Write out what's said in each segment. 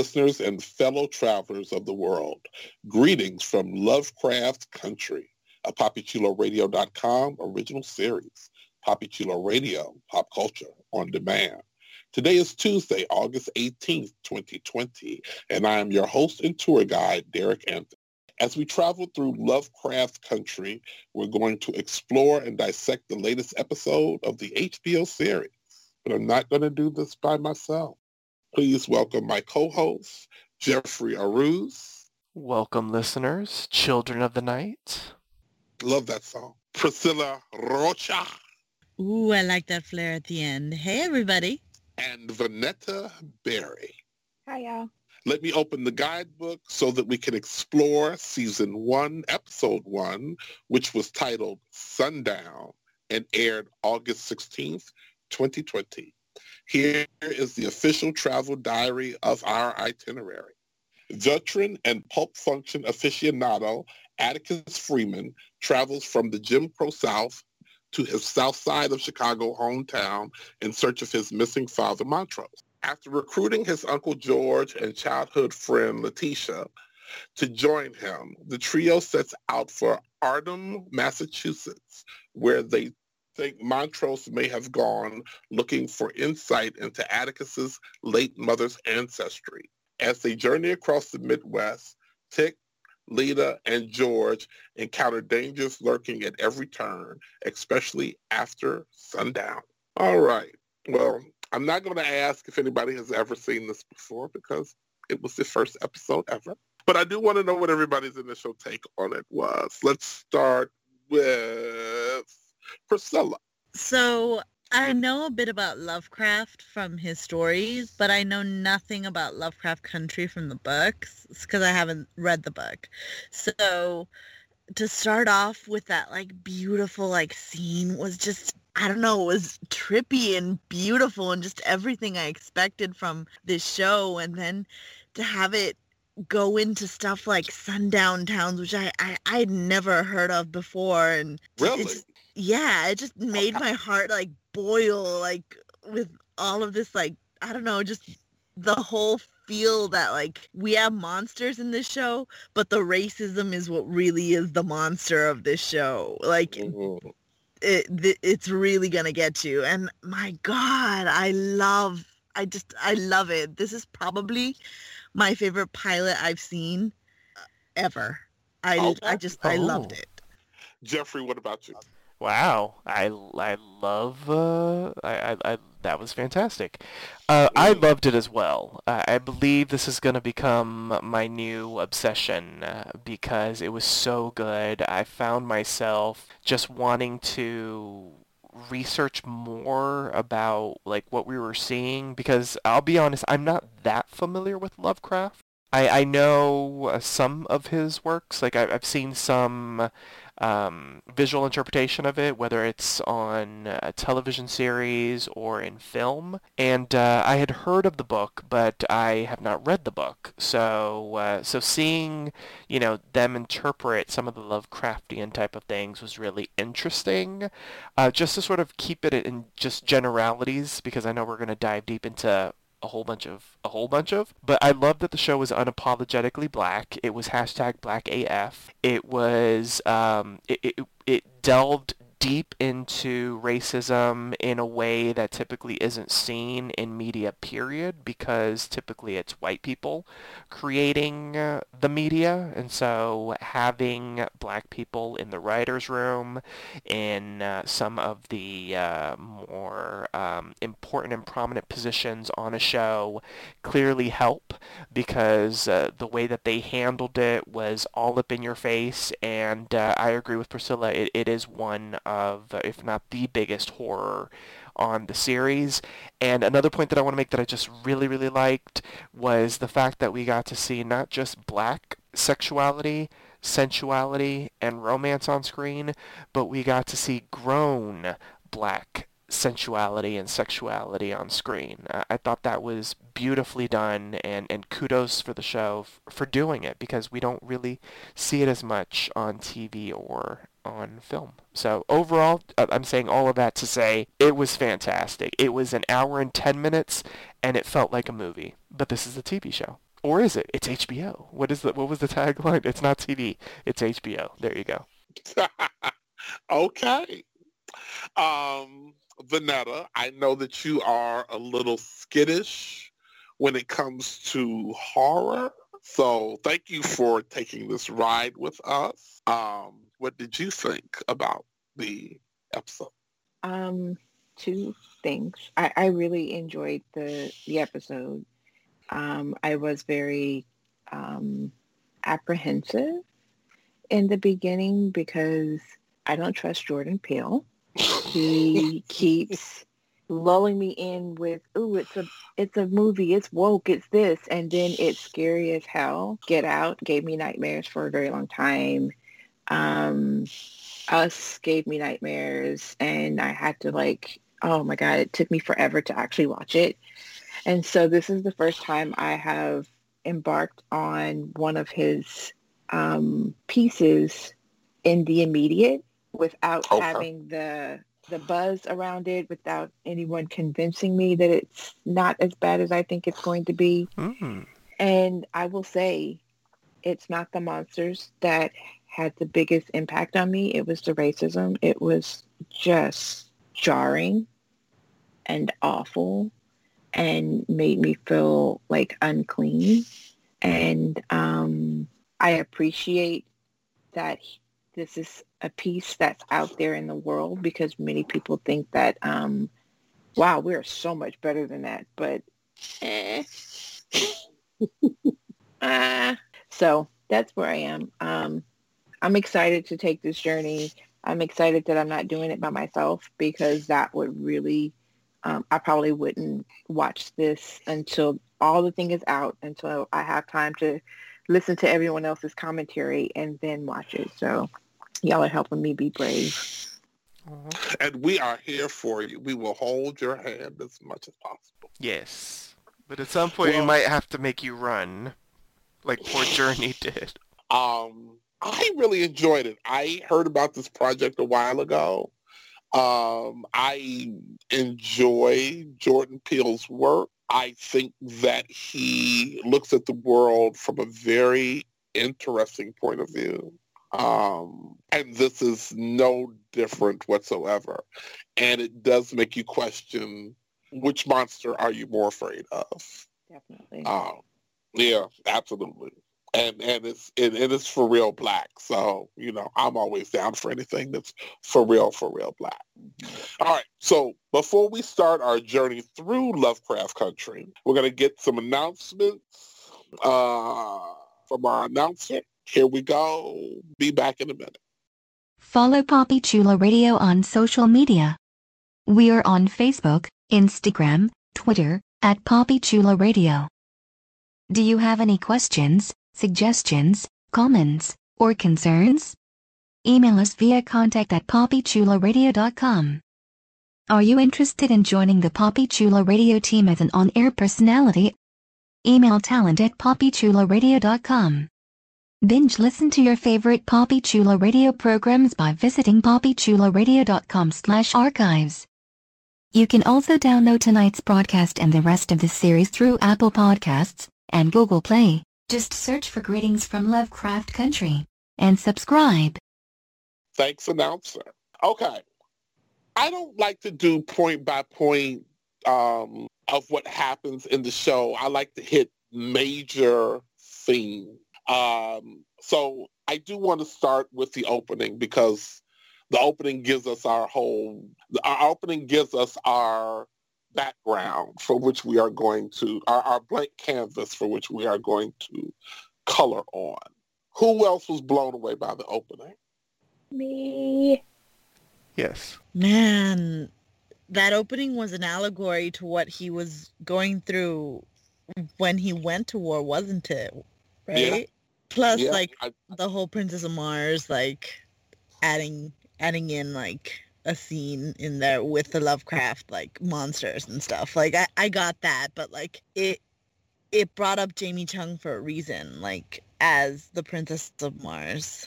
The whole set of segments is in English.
Listeners and fellow travelers of the world. Greetings from Lovecraft Country, a PapiChuloRadio.com original series. Papi Chulo Radio, pop culture on demand. Today is Tuesday, August 18th, 2020, and I am your host and tour guide, Derrick Anthony. As we travel through Lovecraft Country, we're going to explore and dissect the latest episode of the HBO series. But I'm not going to do this by myself. Please welcome my co-host, Jeffrey Arauz. Welcome, listeners, children of the night. Love that song. Priscilla Rocha. Ooh, I like that flair at the end. Hey, everybody. And Vonetta Berry. Hi, y'all. Let me open the guidebook so that we can explore season one, episode one, which was titled Sundown and aired August 16th, 2020. Here is the official travel diary of our itinerary. Veteran and pulp function aficionado Atticus Freeman travels from the Jim Crow South to his south side of Chicago hometown in search of his missing father, Montrose. After recruiting his uncle George and childhood friend Letitia to join him, the trio sets out for Ardham, Massachusetts, where they think Montrose may have gone looking for insight into Atticus's late mother's ancestry. As they journey across the Midwest, Tick, Lita, and George encounter dangers lurking at every turn, especially after sundown. All right. Well, I'm not going to ask if anybody has ever seen this before because it was the first episode ever. But I do want to know what everybody's initial take on it was. Let's start with Priscilla. So I know a bit about Lovecraft from his stories, but I know nothing about Lovecraft Country from the books because I haven't read the book. So to start off with that like beautiful like scene was just I don't know, it was trippy and beautiful and just everything I expected from this show and then to have it go into stuff like sundown towns which I I I'd never heard of before and Really? Yeah, it just made my heart like boil like with all of this like I don't know, just the whole feel that like we have monsters in this show, but the racism is what really is the monster of this show. Like it, it's really gonna get you. And my God, I love, I just, I love it. This is probably my favorite pilot I've seen uh, ever. I, Oh. I just, I loved Oh. it. Jeffrey, what about you? Wow, I, I love uh, I, I, I that was fantastic. Uh, I Mm. loved it as well. I, I believe this is going to become my new obsession uh, because it was so good. I found myself just wanting to research more about like what we were seeing because I'll be honest, I'm not that familiar with Lovecraft. I, I know uh, some of his works, like I, I've seen some um, visual interpretation of it, whether it's on a television series or in film. And uh, I had heard of the book, but I have not read the book. So, uh, so seeing, you know, them interpret some of the Lovecraftian type of things was really interesting. Uh, just to sort of keep it in just generalities, because I know we're going to dive deep into a whole bunch of a whole bunch of but i love that the show was unapologetically black. It was hashtag black af it was um it, it, it delved deep into racism in a way that typically isn't seen in media period because typically it's white people creating uh, the media. And so having black people in the writers room in uh, some of the uh, more um, important and prominent positions on a show clearly help because uh, the way that they handled it was all up in your face. And uh, I agree with Priscilla it, it is one of if not the biggest horror on the series. And another point that I want to make that I just really, really liked was the fact that we got to see not just black sexuality, sensuality, and romance on screen, but we got to see grown black sensuality and sexuality on screen. I thought that was beautifully done and, and kudos for the show f- for doing it because we don't really see it as much on TV or on film. So overall, I'm saying all of that to say it was fantastic. It was an hour and 10 minutes and it felt like a movie. But this is a TV show. Or is it? It's HBO. What is the what was the tagline? It's not TV. It's HBO. There you go. okay. Um Vonetta, I know that you are a little skittish when it comes to horror. So thank you for taking this ride with us. Um, what did you think about the episode? Um, two things. I, I really enjoyed the the episode. Um, I was very um, apprehensive in the beginning because I don't trust Jordan Peele. He keeps lulling me in with, "Ooh, it's a it's a movie, it's woke, it's this," and then it's scary as hell. Get Out gave me nightmares for a very long time. Um, Us gave me nightmares, and I had to like, oh my god, it took me forever to actually watch it. And so this is the first time I have embarked on one of his um, pieces in the immediate without Okay. having the the buzz around it, without anyone convincing me that it's not as bad as I think it's going to be. Mm. And I will say, it's not the monsters that had the biggest impact on me. It was the racism. It was just jarring and awful and made me feel like unclean. And um, I appreciate that this is a piece that's out there in the world because many people think that, um, wow, we're so much better than that. But eh. Ah. so that's where I am. Um, I'm excited to take this journey. I'm excited that I'm not doing it by myself because that would really, um, I probably wouldn't watch this until all the thing is out, until I have time to listen to everyone else's commentary and then watch it. So y'all are helping me be brave. And we are here for you. We will hold your hand as much as possible. Yes. But at some point we might have to make you run. Like poor Jurnee did. Um, I really enjoyed it. I heard about this project a while ago. Um, I enjoy Jordan Peele's work. I think that he looks at the world from a very interesting point of view. Um, and this is no different whatsoever. And it does make you question which monster are you more afraid of? Definitely. Um, yeah, absolutely. And and it's it, it is for real black. So, you know, I'm always down for anything that's for real, for real black. All right. So before we start our journey through Lovecraft Country, we're gonna get some announcements uh from our announcer. Here we go. Be back in a minute. Follow Papi Chulo Radio on social media. We are on Facebook, Instagram, Twitter, at Papi Chulo Radio. Do you have any questions, suggestions, comments, or concerns? Email us via contact at papichuloradio.com. Are you interested in joining the Papi Chulo Radio team as an on-air personality? Email talent at papichuloradio.com. Binge listen to your favorite Papi Chulo radio programs by visiting papichuloradio.com slash archives. You can also download tonight's broadcast and the rest of the series through Apple Podcasts and Google Play. Just search for Greetings from Lovecraft Country and subscribe. Thanks, announcer. Okay. I don't like to do point by point um, of what happens in the show. I like to hit major themes. Um, so I do want to start with the opening because the opening gives us our whole, our opening gives us our background for which we are going to, our, our blank canvas for which we are going to color on. Who else was blown away by the opening? Me. Yes. Man, that opening was an allegory to what he was going through when he went to war, wasn't it? Right? Yeah. Plus, Yeah, like I- the whole Princess of Mars, like adding adding in like a scene in there with the Lovecraft like monsters and stuff. Like I, I got that, but like it it brought up Jamie Chung for a reason, like as the Princess of Mars.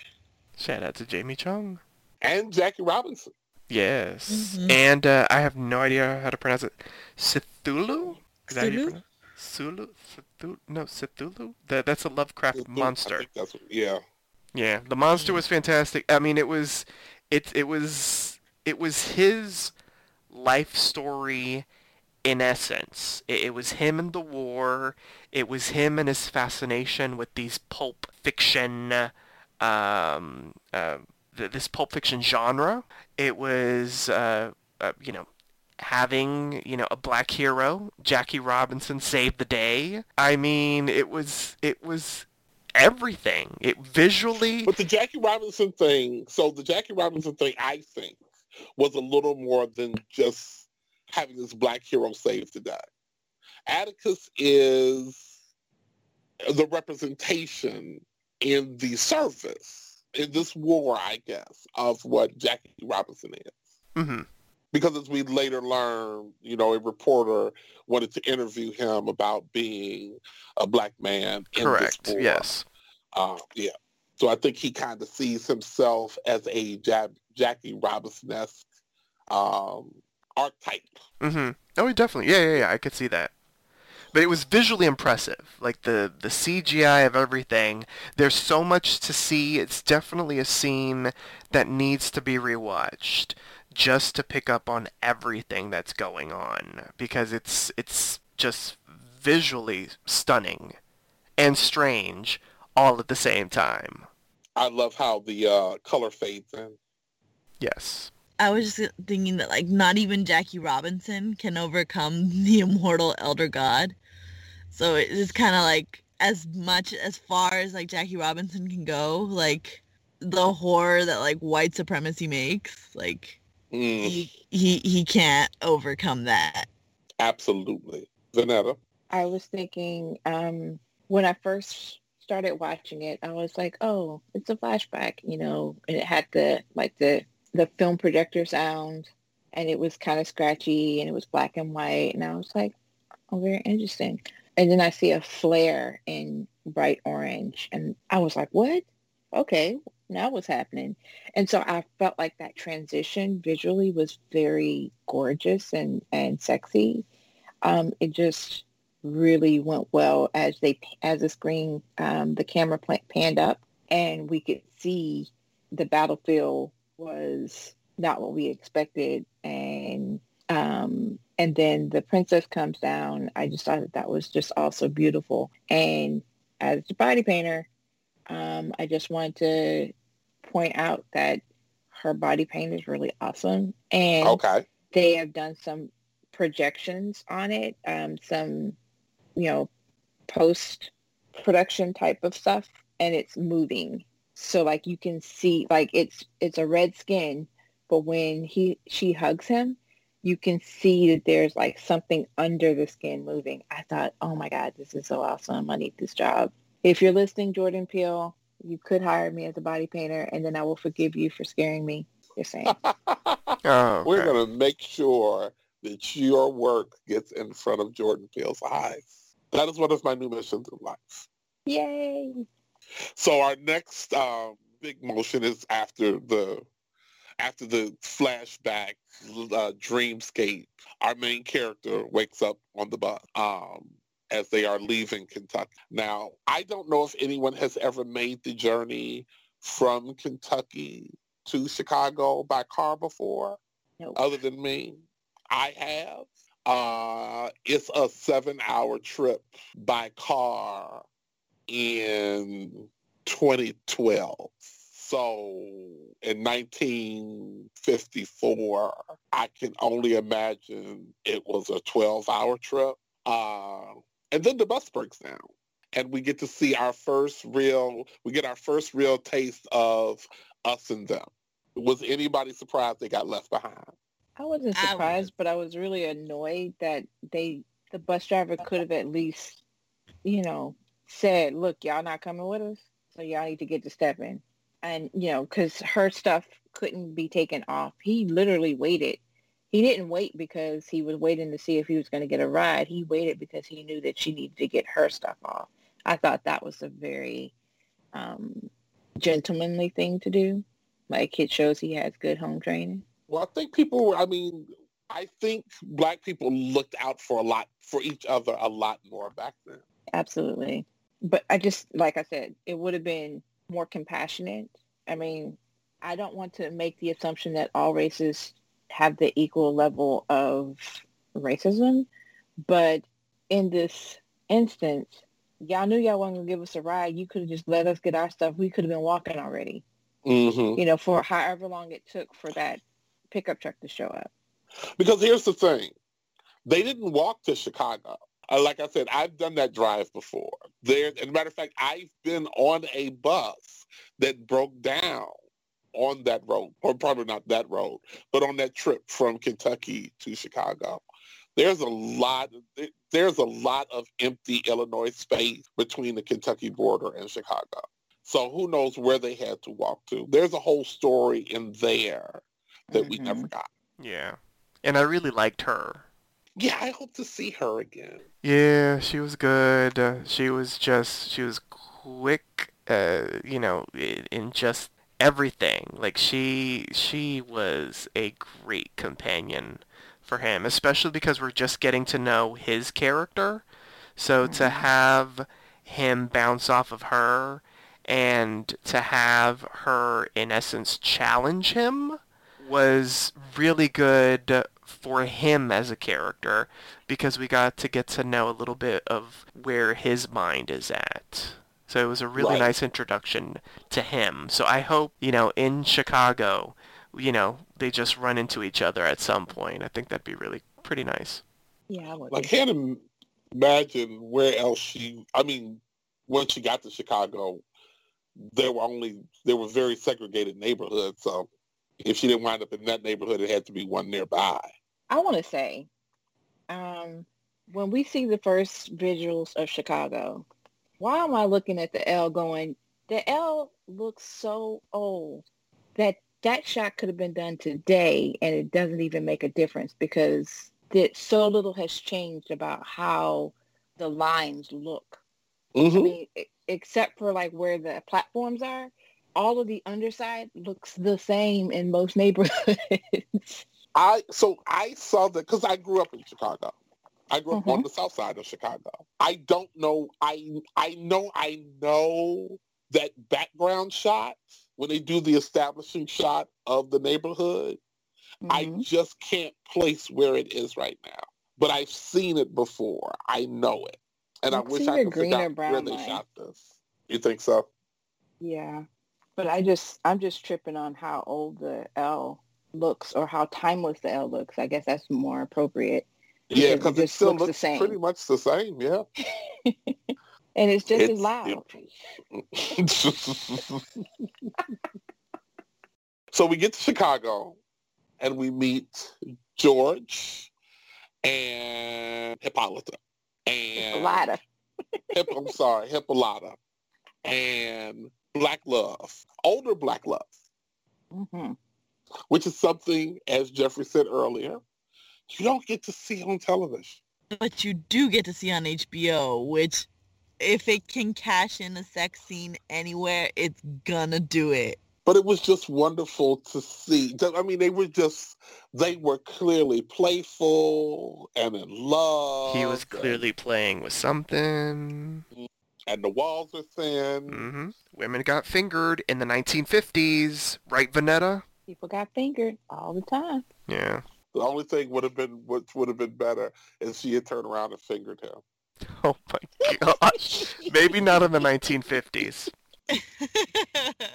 Shout out to Jamie Chung. and Jackie Robinson. Yes. Mhm. And uh, I have no idea how to pronounce it. Cthulhu? Is that how you Cthulhu? pronounce Sulu? Cthulhu? No, Cthulhu? That, that's a Lovecraft I monster. think that's what, yeah. Yeah, the monster was fantastic. I mean, it was, it it was it was his life story in essence. It, it was him and the war. It was him and his fascination with these pulp fiction, um, uh, th- this pulp fiction genre. It was, uh, uh, you know, having you know a black hero, Jackie Robinson, save the day. I mean, it was it was everything. It visually. But the Jackie Robinson thing, so the Jackie Robinson thing, I think, was a little more than just having this black hero save the day. Atticus is the representation in the service, in this war, I guess, of what Jackie Robinson is. hmm Because as we later learn, you know, a reporter wanted to interview him about being a black man in Correct. this war. Yes. Uh, yeah. So I think he kind of sees himself as a Jab- Jackie Robinson-esque um, archetype. hmm Oh, definitely. Yeah, yeah, yeah. I could see that. But it was visually impressive. Like the the CGI of everything. There's so much to see. It's definitely a scene that needs to be rewatched just to pick up on everything that's going on because it's it's just visually stunning and strange all at the same time. I love how the uh, color fades in. Yes. I was just thinking that like not even Jackie Robinson can overcome the immortal elder god. So it is kind of like as much as far as like Jackie Robinson can go, like the horror that like white supremacy makes, like Mm, he he he can't overcome that. absolutely. Vonetta. I was thinking um, when I first started watching it, I was like, oh, it's a flashback, you know, and it had the like the the film projector sound, and it was kind of scratchy, and it was black and white, and I was like, oh, very interesting. And then I see a flare in bright orange, and I was like, what? Okay, now what's happening? And so I felt like that transition visually was very gorgeous and and sexy. Um, it just really went well as they as the screen um, the camera panned up and we could see the battlefield was not what we expected and um, and then the princess comes down i just thought that that was just also beautiful and as a body painter um, i just wanted to point out that her body paint is really awesome and Okay. they have done some projections on it, um, some, you know, post production type of stuff, and it's moving. So like you can see, like it's it's a red skin, but when he she hugs him, you can see that there's like something under the skin moving. I thought, oh my god, this is so awesome! I need this job. If you're listening, Jordan Peele, you could hire me as a body painter, and then I will forgive you for scaring me. You're saying. Oh, We're going to make sure that your work gets in front of Jordan Peele's eyes. That is one of my new missions in life. Yay! So our next um, big motion is after the after the flashback uh, dreamscape. Our main character wakes up on the bus um, as they are leaving Kentucky. Now, I don't know if anyone has ever made the journey from Kentucky to Chicago by car before. Nope. other than me. I have. Uh, it's a seven-hour trip by car in 2012. So in 1954, I can only imagine it was a 12-hour trip. Uh, and then the bus breaks down. And we get to see our first real, we get our first real taste of us and them. Was anybody surprised they got left behind? I wasn't I surprised, was. but I was really annoyed that they, the bus driver could have at least, you know, said, look, y'all not coming with us, so y'all need to get to stepping. And, you know, because her stuff couldn't be taken off. He literally waited. He didn't wait because he was waiting to see if he was going to get a ride. He waited because he knew that she needed to get her stuff off. I thought that was a very um, gentlemanly thing to do. Like it shows he has good home training. Well, I think people, I mean, I think black people looked out for a lot, for each other a lot more back then. Absolutely. But I just, like I said, it would have been more compassionate. I mean, I don't want to make the assumption that all races have the equal level of racism, but in this instance, y'all knew y'all wasn't going to give us a ride. You could have just let us get our stuff. We could have been walking already, hmm you know, for however long it took for that pickup truck to show up. Because here's the thing. They didn't walk to Chicago. Uh, like I said, I've done that drive before. There, as a matter of fact, I've been on a bus that broke down on that road, or probably not that road, but on that trip from Kentucky to Chicago. There's a lot. There's a lot of empty Illinois space between the Kentucky border and Chicago. So who knows where they had to walk to? There's a whole story in there that we Mhm. never got. Yeah. And I really liked her. Yeah, I hope to see her again. Yeah, she was good. Uh, she was just, she was quick, uh, you know, in, in just everything. Like she, she was a great companion for him, especially because we're just getting to know his character. So to Mhm. have him bounce off of her and to have her, in essence, challenge him was really good for him as a character because we got to get to know a little bit of where his mind is at. So it was a really Right. nice introduction to him. So I hope, you know, in Chicago, you know, they just run into each other at some point. I think that'd be really pretty nice. Yeah, I would. I can't imagine where else she. I mean, once she got to Chicago, there were only there were very segregated neighborhoods. So if she didn't wind up in that neighborhood, it had to be one nearby. I want to say, um, when we see the first visuals of Chicago, why am I looking at the L going, the L looks so old that that shot could have been done today and it doesn't even make a difference because that so little has changed about how the lines look. I hmm mean, except for like where the platforms are, all of the underside looks the same in most neighborhoods. I so I saw that because I grew up in Chicago. I grew up on Mhm. the south side of Chicago. I don't know. I I know. I know that background shot when they do the establishing shot of the neighborhood. I Mhm. just can't place where it is right now. But I've seen it before. I know it, and I wish I could figure out where brown they shot this. You think so? Yeah. But I just I'm just tripping on how old the L looks or how timeless the L looks. I guess that's more appropriate. Yeah, Because it it still looks the same. pretty much the same. Yeah. And it's just as loud. so we get to Chicago and we meet George and Hippolyta. It's And ladder. Hip, I'm sorry, Hippolyta. And Black Love. Older Black Love. hmm Which is something, as Jeffrey said earlier, you don't get to see on television. But you do get to see on HBO, which if it can cash in a sex scene anywhere, it's gonna do it. but it was just wonderful to see. I mean, they were just, they were clearly playful and in love. He was and- clearly playing with something. And, the walls are thin. hmm Women got fingered in the 1950s, right, Vonetta? People got fingered all the time. Yeah. The only thing would have been what would have been better is she had turned around and fingered him. Oh my gosh. Maybe not in the 1950s.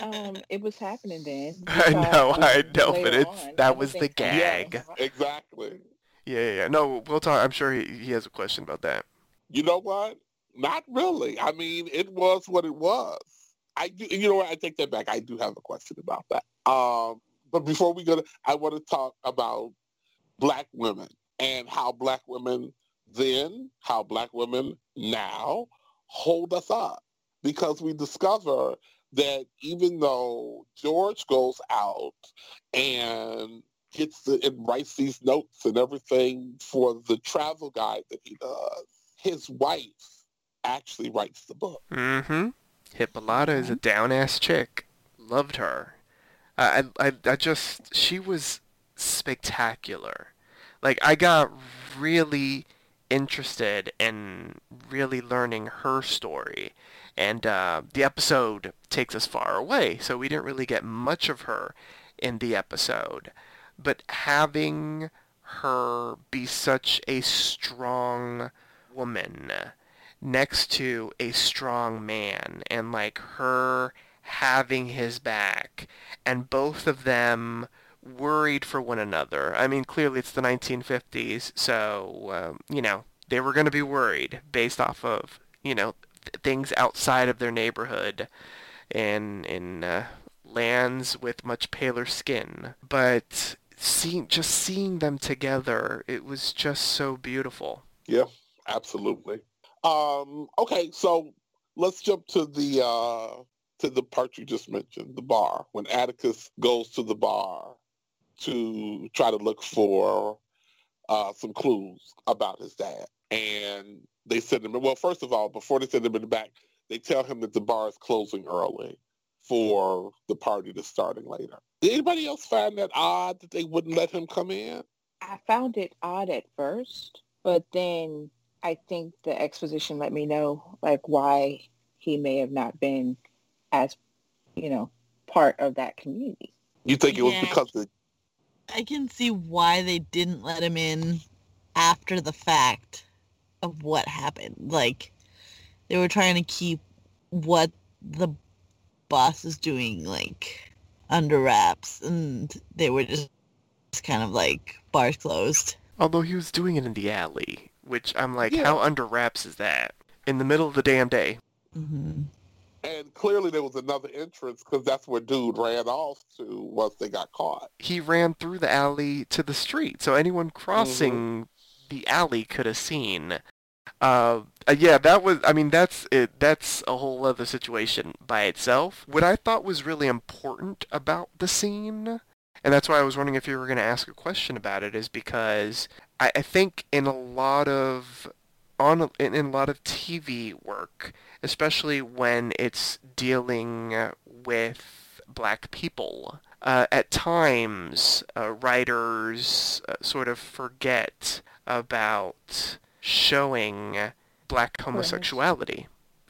Um, it was happening then. I know, I know, but it's on. that was the Everything's happening. gag. Exactly. Yeah, yeah, yeah. No, we'll talk. I'm sure he, he has a question about that. You know what? Not really. I mean, it was what it was. I do, you know what? I take that back. I do have a question about that. Um, but before we go, to, I want to talk about black women and how black women then, how black women now hold us up because we discover that even though George goes out and gets the, and writes these notes and everything for the travel guide that he does, his wife actually writes the book. Mm-hmm. Hippolyta is a down ass chick. Loved her. I, I I just she was spectacular. Like I got really interested in really learning her story. And uh, the episode takes us far away, so we didn't really get much of her in the episode. But having her be such a strong woman next to a strong man and like her having his back and both of them worried for one another. I mean, clearly it's the 1950s, so, um, you know, they were going to be worried based off of, you know, th- things outside of their neighborhood and in uh, lands with much paler skin. But seeing just seeing them together, it was just so beautiful. Yeah, absolutely. Um, okay, so let's jump to the uh, to the part you just mentioned, the bar. When Atticus goes to the bar to try to look for uh, some clues about his dad, and they send him. Well, first of all, before they send him in the back, they tell him that the bar is closing early for the party that's starting later. Did anybody else find that odd that they wouldn't let him come in? I found it odd at first, but then I think the exposition let me know like why he may have not been as, you know, part of that community. You think it was Yeah. because the I can see why they didn't let him in after the fact of what happened. Like they were trying to keep what the boss is doing like under wraps and they were just, just kind of like bars closed. Although he was doing it in the alley, which I'm like, Yeah. how under wraps is that? In the middle of the damn day. hmm And clearly there was another entrance because that's where dude ran off to once they got caught. He ran through the alley to the street, so anyone crossing the alley could have seen. Uh, uh, yeah, that was. I mean, that's it. That's a whole other situation by itself. What I thought was really important about the scene, and that's why I was wondering if you were going to ask a question about it, is because I, I think in a lot of on in, in a lot of TV work, especially when it's dealing with black people, uh, at times uh, writers uh, sort of forget about showing black homosexuality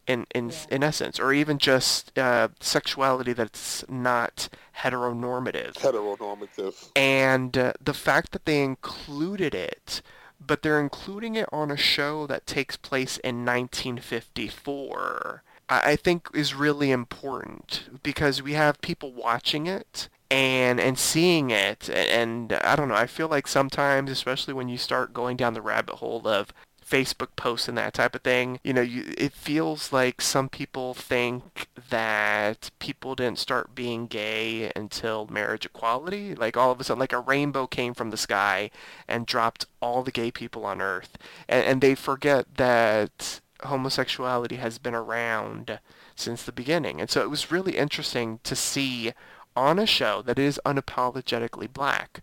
in in Yeah. in essence, or even just uh, sexuality that's not heteronormative Heteronormative. and uh, the fact that they included it, but they're including it on a show that takes place in 1954, I, think is really important because we have people watching it and and seeing it, and, I don't know. I feel like sometimes, especially when you start going down the rabbit hole of Facebook posts and that type of thing, you know, you, it feels like some people think that people didn't start being gay until marriage equality. Like all of a sudden, like a rainbow came from the sky and dropped all the gay people on Earth, and, and they forget that homosexuality has been around since the beginning. And so it was really interesting to see on a show that is unapologetically black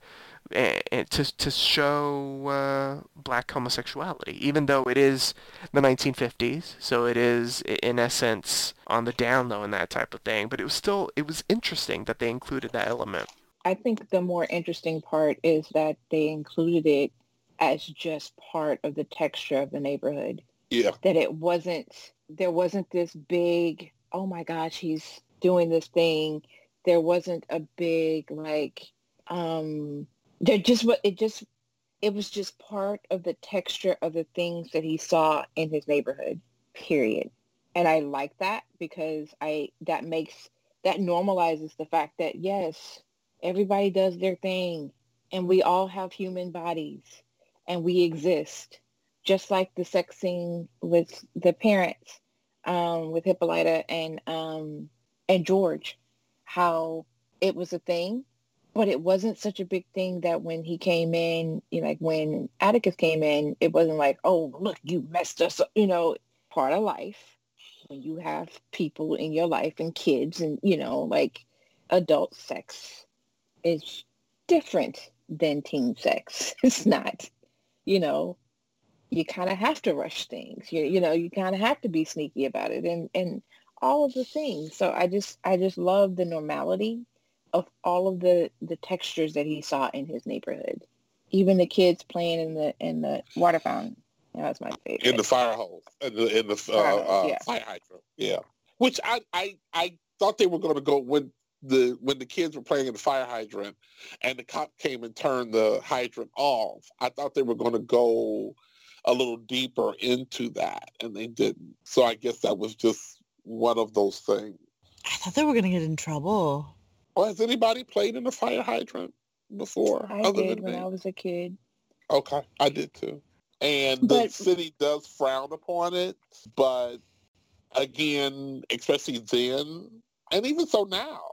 to to show uh, black homosexuality, even though it is the 1950s, so it is in essence on the down low and that type of thing. But it was still it was interesting that they included that element. I think the more interesting part is that they included it as just part of the texture of the neighborhood. Yeah. That it wasn't, there wasn't this big, oh my gosh, he's doing this thing there wasn't a big like um there just what it just it was just part of the texture of the things that he saw in his neighborhood period. And i like that because i that makes that normalizes the fact that yes everybody does their thing and we all have human bodies and we exist. Just like the sex scene with the parents um, with hippolyta and um, and george how it was a thing but it wasn't such a big thing that when he came in, you know, like when Atticus came in, it wasn't like, oh, look, you messed us up, you know, part of life. When you have people in your life and kids and, you know, like adult sex is different than teen sex. It's not, you know, you kind of have to rush things. You, you know, you kind of have to be sneaky about it and, and all of the things. So I just, I just love the normality of all of the the textures that he saw in his neighborhood. Even the kids playing in the in the water fountain. That was my favorite. In the fire hose, in the, in the uh, fire, hose, uh, fire hydrant. Yeah, which I I I thought they were going to go when the when the kids were playing in the fire hydrant, and the cop came and turned the hydrant off. I thought they were going to go a little deeper into that, and they didn't. So I guess that was just one of those things. I thought they were going to get in trouble. Well, has anybody played in a fire hydrant before? I did when me? I was a kid. Okay, I did too. And but, the city does frown upon it, but again, especially then, and even so now,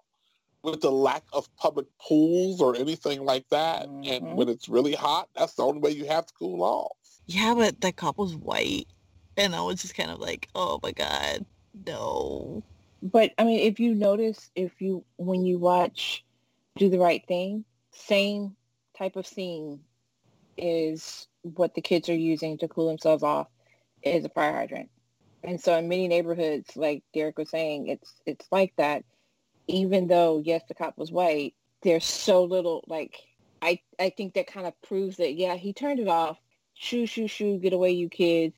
with the lack of public pools or anything like that, mm-hmm. and when it's really hot, that's the only way you have to cool off. Yeah, but that cop was white, and I was just kind of like, oh my god, no but I mean, if you notice, if you when you watch Do the Right Thing, same type of scene is what the kids are using to cool themselves off is a fire hydrant. And so in many neighborhoods, like Derrick was saying, it's it's like that. Even though yes, the cop was white, there's so little like I I think that kind of proves that yeah, he turned it off. Shoo shoo shoo, get away you kids,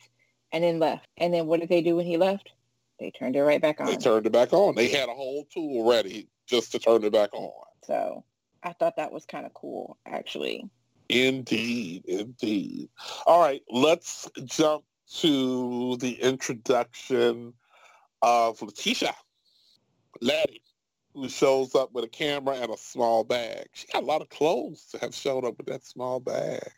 and then left. And then what did they do when he left? They turned it right back on. They turned it back on. They had a whole tool ready just to turn it back on. So I thought that was kind of cool, actually. Indeed, indeed. All right, let's jump to the introduction of Letitia, Letty, who shows up with a camera and a small bag. She got a lot of clothes to have shown up with that small bag.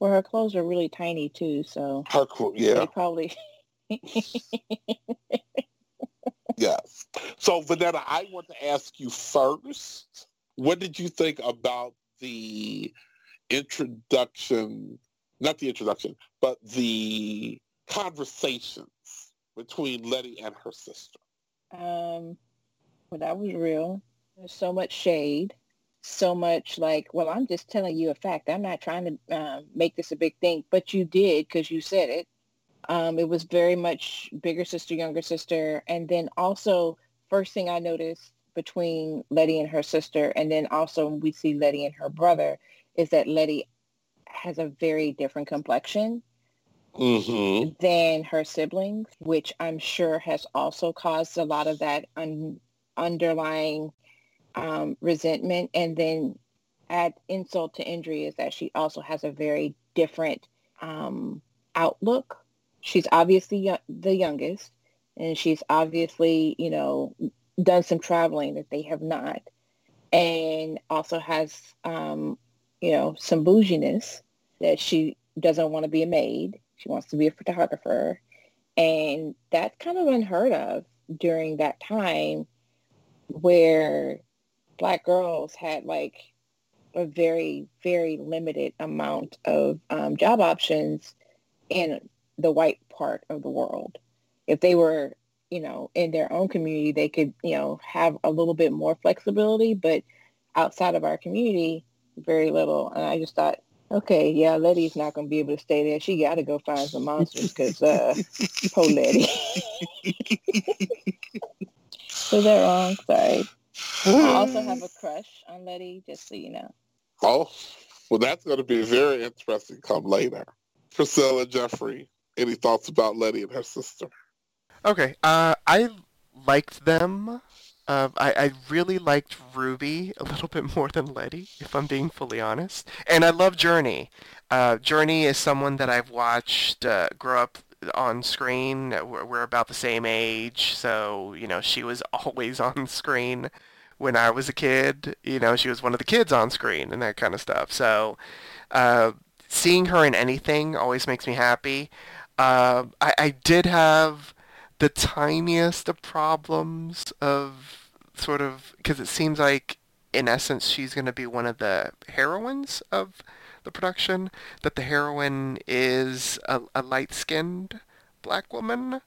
Well, her clothes are really tiny too, so her clothes, yeah, they probably yes. So, Vonetta, I want to ask you first, what did you think about the introduction, not the introduction, but the conversations between Letty and her sister? Um, well, that was real. There's so much shade, so much like, well, I'm just telling you a fact. I'm not trying to uh, make this a big thing, but you did because you said it. Um, it was very much bigger sister, younger sister. And then also, first thing I noticed between Letty and her sister, and then also we see Letty and her brother, is that Letty has a very different complexion mm-hmm. than her siblings, which I'm sure has also caused a lot of that un- underlying um, resentment. And then add insult to injury is that she also has a very different um, outlook she's obviously the youngest and she's obviously, you know, done some traveling that they have not and also has, um, you know, some bouginess that she doesn't want to be a maid. She wants to be a photographer. And that's kind of unheard of during that time where black girls had like a very, very limited amount of um, job options in the white part of the world. If they were, you know, in their own community, they could, you know, have a little bit more flexibility, but outside of our community, very little. And I just thought, okay, yeah, Letty's not going to be able to stay there. She got to go find some monsters because, uh, poor Letty. Was that wrong? Sorry. I also have a crush on Letty, just so you know. Oh, well, that's going to be very interesting come later. Priscilla Jeffrey, any thoughts about Letty and her sister? Okay, uh, I liked them. Uh, I, I really liked Ruby a little bit more than Letty, if I'm being fully honest. And I love Jurnee. Uh, Jurnee is someone that I've watched uh, grow up on screen. We're, we're about the same age, so you know she was always on screen when I was a kid. You know, she was one of the kids on screen and that kind of stuff. So uh, seeing her in anything always makes me happy. Uh, I, I did have the tiniest of problems of sort of because it seems like in essence she's going to be one of the heroines of the production that the heroine is a, a light-skinned black woman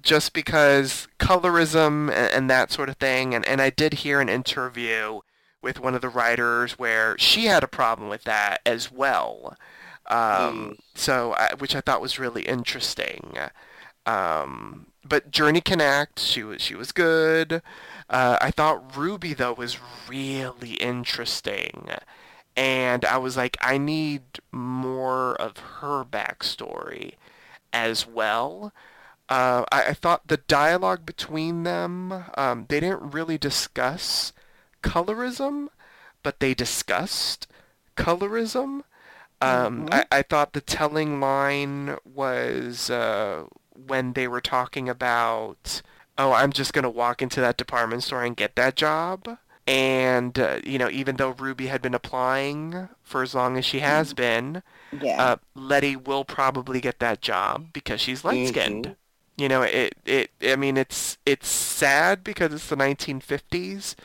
just because colorism and, and, that sort of thing and, and i did hear an interview with one of the writers where she had a problem with that as well um, mm. so I, which i thought was really interesting um, but Jurnee can act. She was she was good. Uh, I thought Ruby though was really interesting, and I was like, I need more of her backstory as well. Uh, I, I, thought the dialogue between them, um, they didn't really discuss colorism, but they discussed colorism. Um, mm-hmm. I, I, thought the telling line was uh, when they were talking about, oh, I'm just going to walk into that department store and get that job. And, uh, you know, even though Ruby had been applying for as long as she has mm-hmm. been, yeah. uh, Leti will probably get that job because she's light-skinned. Mm-hmm. You know, it, it, I mean, it's, it's sad because it's the 1950s,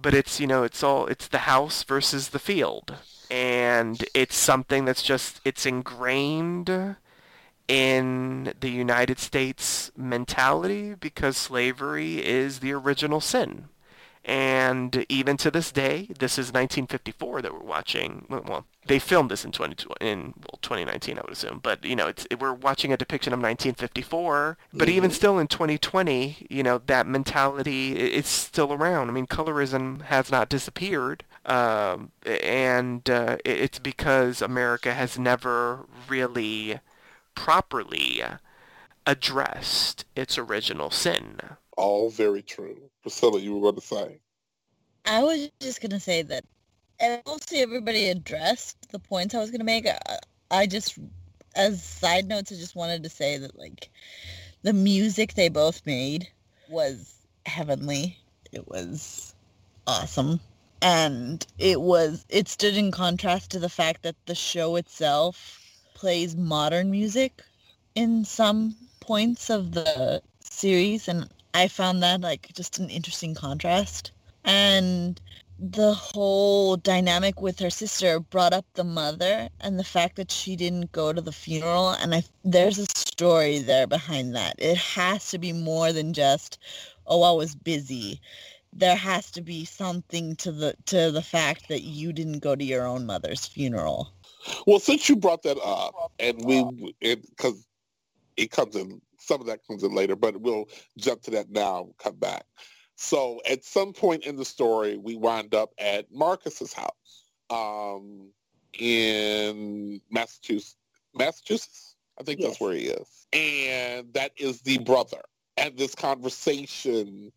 but it's, you know, it's all, it's the house versus the field. And it's something that's just, it's ingrained in the United States mentality because slavery is the original sin. And even to this day, this is 1954 that we're watching. Well, they filmed this in 20, in well, 2019, I would assume. But you know, it's we're watching a depiction of 1954. But mm-hmm. even still in 2020, you know, that mentality is still around. I mean, colorism has not disappeared. Um, and uh, it's because America has never really properly addressed its original sin. All very true. Priscilla, you were going to say. I was just going to say that mostly everybody addressed the points I was going to make. I, I just, as side notes, I just wanted to say that, like, the music they both made was heavenly. It was awesome. And it was, it stood in contrast to the fact that the show itself plays modern music in some points of the series and I found that like just an interesting contrast. And the whole dynamic with her sister brought up the mother and the fact that she didn't go to the funeral and I there's a story there behind that. It has to be more than just oh I was busy. There has to be something to the to the fact that you didn't go to your own mother's funeral. Well, since you brought that up, and we, because it, it comes in, some of that comes in later, but we'll jump to that now. Come back. So at some point in the story, we wind up at Marcus's house um, in Massachusetts. Massachusetts, I think yes. that's where he is, and that is the brother. And this conversation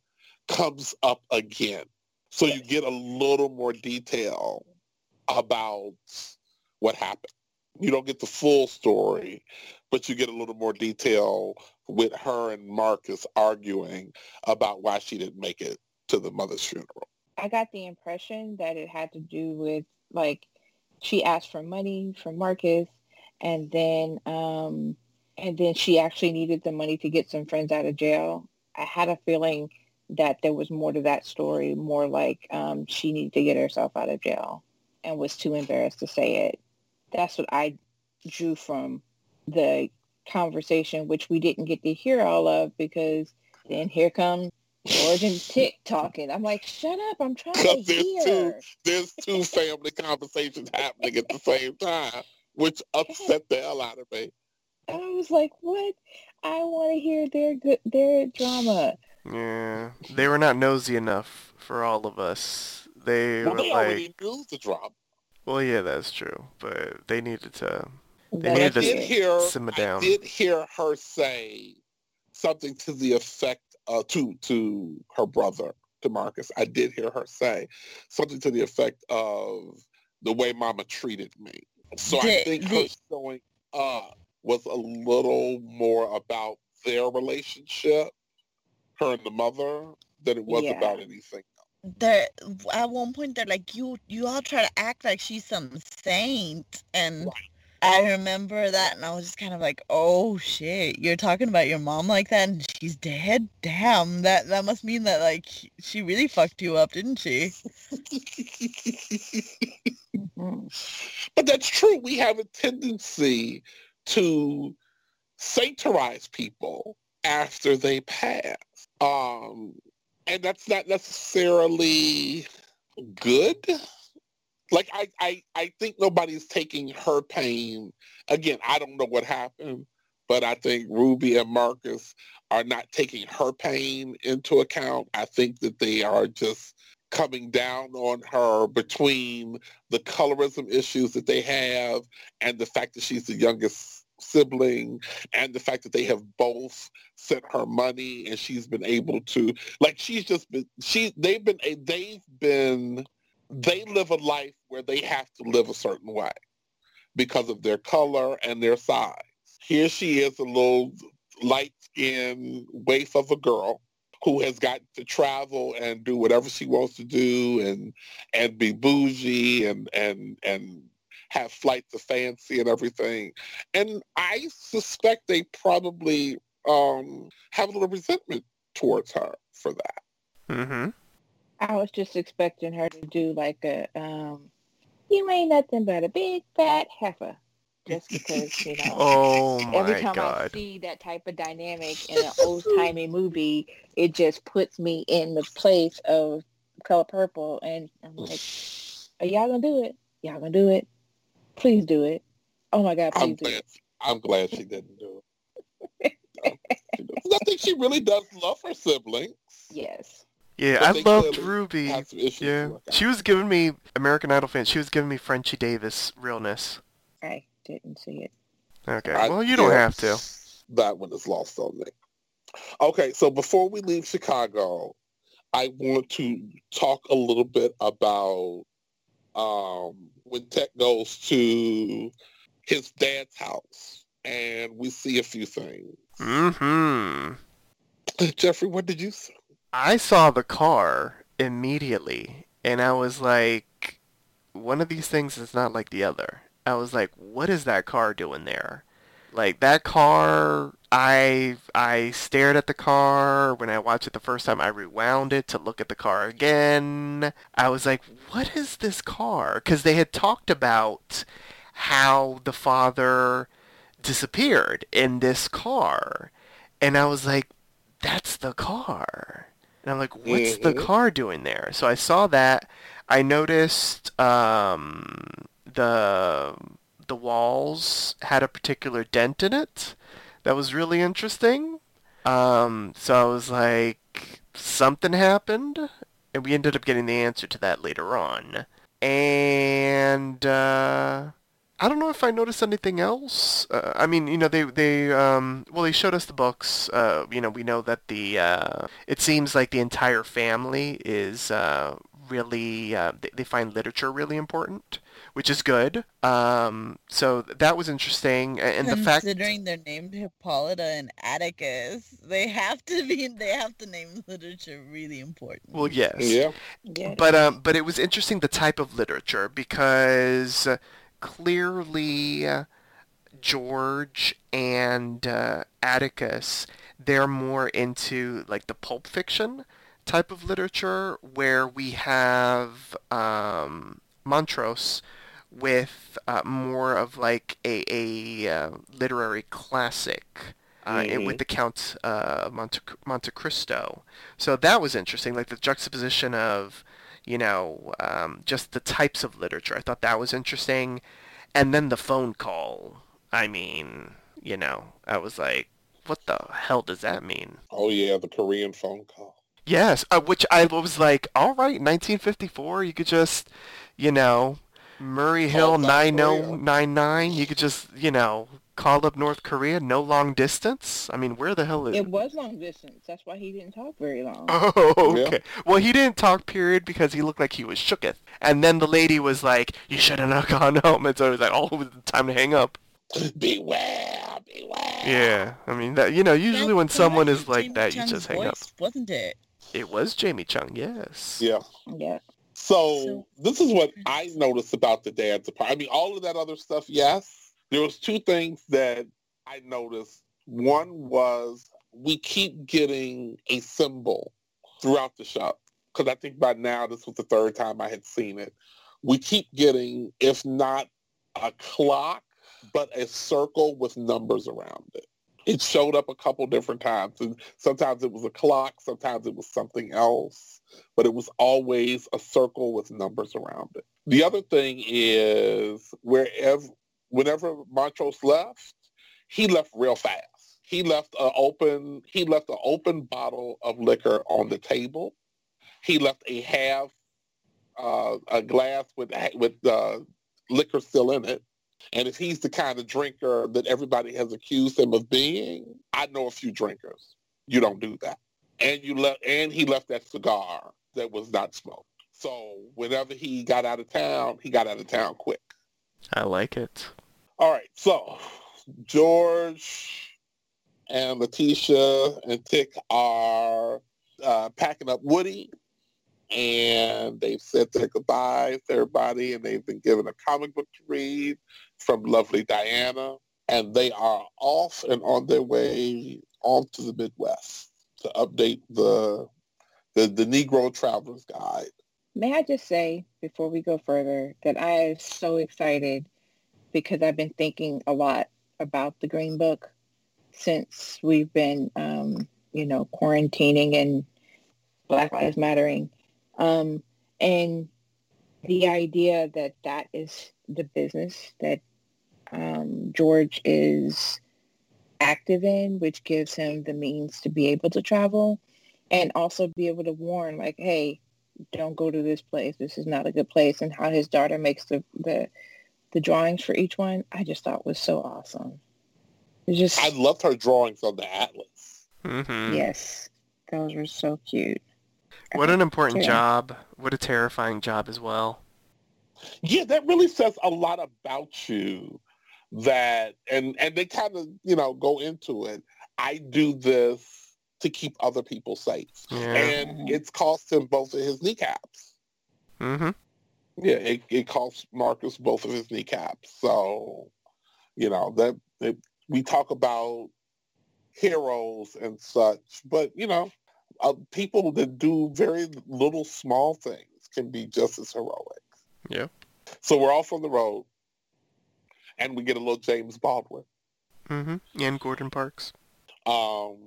comes up again, so you get a little more detail about what happened. You don't get the full story, but you get a little more detail with her and Marcus arguing about why she didn't make it to the mother's funeral. I got the impression that it had to do with like she asked for money from Marcus and then um and then she actually needed the money to get some friends out of jail. I had a feeling that there was more to that story, more like um, she needed to get herself out of jail and was too embarrassed to say it that's what I drew from the conversation, which we didn't get to hear all of because then here comes George and Tic talking. I'm like, shut up! I'm trying to there's hear. Two, there's two family conversations happening at the same time, which upset the hell out of me. I was like, what? I want to hear their good, their drama. Yeah, they were not nosy enough for all of us. They well, were they like, already knew the drama. Well, yeah, that's true, but they needed to. They needed to hear, simmer down. I did hear her say something to the effect uh, to to her brother DeMarcus, I did hear her say something to the effect of the way Mama treated me. So I The- think her the- showing up was a little more about their relationship, her and the mother, than it was Yeah. about anything. They're at one point they're like, you you all try to act like she's some saint, and Right. I remember that, and I was just kind of like, oh shit, you're talking about your mom like that, and she's dead. Damn, that that must mean that like she really fucked you up, didn't she? But that's true. We have a tendency to sanctuarize people after they pass. Um, and that's not necessarily good. Like I, I, I think nobody's taking her pain. Again, I don't know what happened, but I think Ruby and Marcus are not taking her pain into account. I think that they are just coming down on her between the colorism issues that they have and the fact that she's the youngest sibling and the fact that they have both sent her money and she's been able to like she's just been she they've been a they've been they live a life where they have to live a certain way because of their color and their size. Here she is a little light skinned waif of a girl who has got to travel and do whatever she wants to do and and be bougie and and and have flights of fancy and everything. And I suspect they probably um, have a little resentment towards her for that. Mm-hmm. I was just expecting her to do like a, um, you ain't nothing but a big fat heifer. Just because, you know, Oh my every time I see that type of dynamic in an old timey movie, it just puts me in the place of color purple. And I'm like, are y'all gonna do it? Y'all gonna do it? Please do it. Oh my God, I'm please do glad. it. I'm glad she didn't do it. I think she really does love her siblings. Yes. Yeah, But I loved Ruby. Have some issues to Yeah, she was giving me American Idol fans. She was giving me Frenchie Davis realness. I didn't see it. Okay, I- well you don't have to. That one is lost on me. Okay, so before we leave Chicago, I want to talk a little bit about um, when Tech goes to his dad's house, and we see a few things. Mm-hmm. Jeffrey, what did you see? I saw the car immediately, and I was like, one of these things is not like the other. I was like, what is that car doing there? Like that car, I I stared at the car when I watched it the first time. I rewound it to look at the car again. I was like, what is this car? Because they had talked about how the father disappeared in this car, and I was like, that's the car. And I'm like, what's the Mhm. car doing there? So I saw that. I noticed um, the the walls had a particular dent in it that was really interesting. Um, so I was like, something happened, and we ended up getting the answer to that later on. And uh, I don't know if I noticed anything else. Uh, I mean, you know, they they um, well, they showed us the books. Uh, you know, we know that the uh, it seems like the entire family is uh, really uh, they, they find literature really important, which is good. Um, so that was interesting, and the fact Considering they're named Hippolyta and Atticus, they have to be. They have to name literature really important. well, yes, Yeah, Yeah. But um, but it was interesting the type of literature because uh, clearly uh, George and uh, Atticus they're more into like the pulp fiction type of literature where we have um, Montrose with uh, more of like a, a uh, literary classic uh, Mhm. with the Count uh, Monte, Monte Cristo. So that was interesting, like the juxtaposition of, you know, um, just the types of literature. I thought that was interesting. And then the phone call. I mean, you know, I was like, what the hell does that mean? Oh yeah, the Korean phone call. Yes, uh, which I was like, all right, 1954, you could just, you know, Murray Hill Call South Korea. 9099, you could just, you know, call up North Korea? No long distance? I mean, where the hell is It was long distance. That's why he didn't talk very long. Oh, Yeah. okay. Well, he didn't talk, period, because he looked like he was shooketh. And then the lady was like, you shouldn't have gone home. And so he was like, oh, it was time to hang up. Beware, beware. Yeah. I mean, that you know, usually when someone correct. is like Jamie that, you just hang up. Wasn't it? It was Jamie Chung, yes. Yeah. Yeah. So, this is what I noticed about the dance part. I mean, all of that other stuff, yes. There was two things that I noticed. One was we keep getting a symbol throughout the show. Because I think by now this was the third time I had seen it. We keep getting, if not a clock, but a circle with numbers around it. It showed up a couple different times. And sometimes it was a clock, sometimes it was something else but it was always a circle with numbers around it. The other thing is wherever, whenever Montrose left, he left real fast. He left an open, he left an open bottle of liquor on the table. He left a half, uh, a glass with with uh, liquor still in it. And if he's the kind of drinker that everybody has accused him of being, I know a few drinkers. You don't do that and you left and he left that cigar that was not smoked. So whenever he got out of town, he got out of town quick. I like it. All right, so George and Letitia and Tic are uh, packing up Woody, and they've said their goodbyes to everybody, and they've been given a comic book to read from lovely Diana, and they are off and on their way on to the Midwest to update the the, the Negro Traveler's Guide. May I just say before we go further that I am so excited because I've been thinking a lot about the Green Book since we've been, um, you know, quarantining and Black Lives Mattering. Um, and the idea that that is the business that um, George is active in, which gives him the means to be able to travel and also be able to warn, like, hey, don't go to this place. This is not a good place. And how his daughter makes the the, the drawings for each one, I just thought was so awesome. It's just I loved her drawings on the atlas. hmm yes, those were so cute. What an important Yeah. job. What a terrifying job as well. Yeah, that really says a lot about you. That and and they kind of you know go into it. I do this to keep other people safe, Yeah. and it's cost him both of his kneecaps. mm-hmm. Yeah, it, it cost Marcus both of his kneecaps. So, you know that it, we talk about heroes and such, but you know, uh, people that do very little small things can be just as heroic. Yeah. So we're off on the road, and we get a little James Baldwin. hmm And Gordon Parks. Um,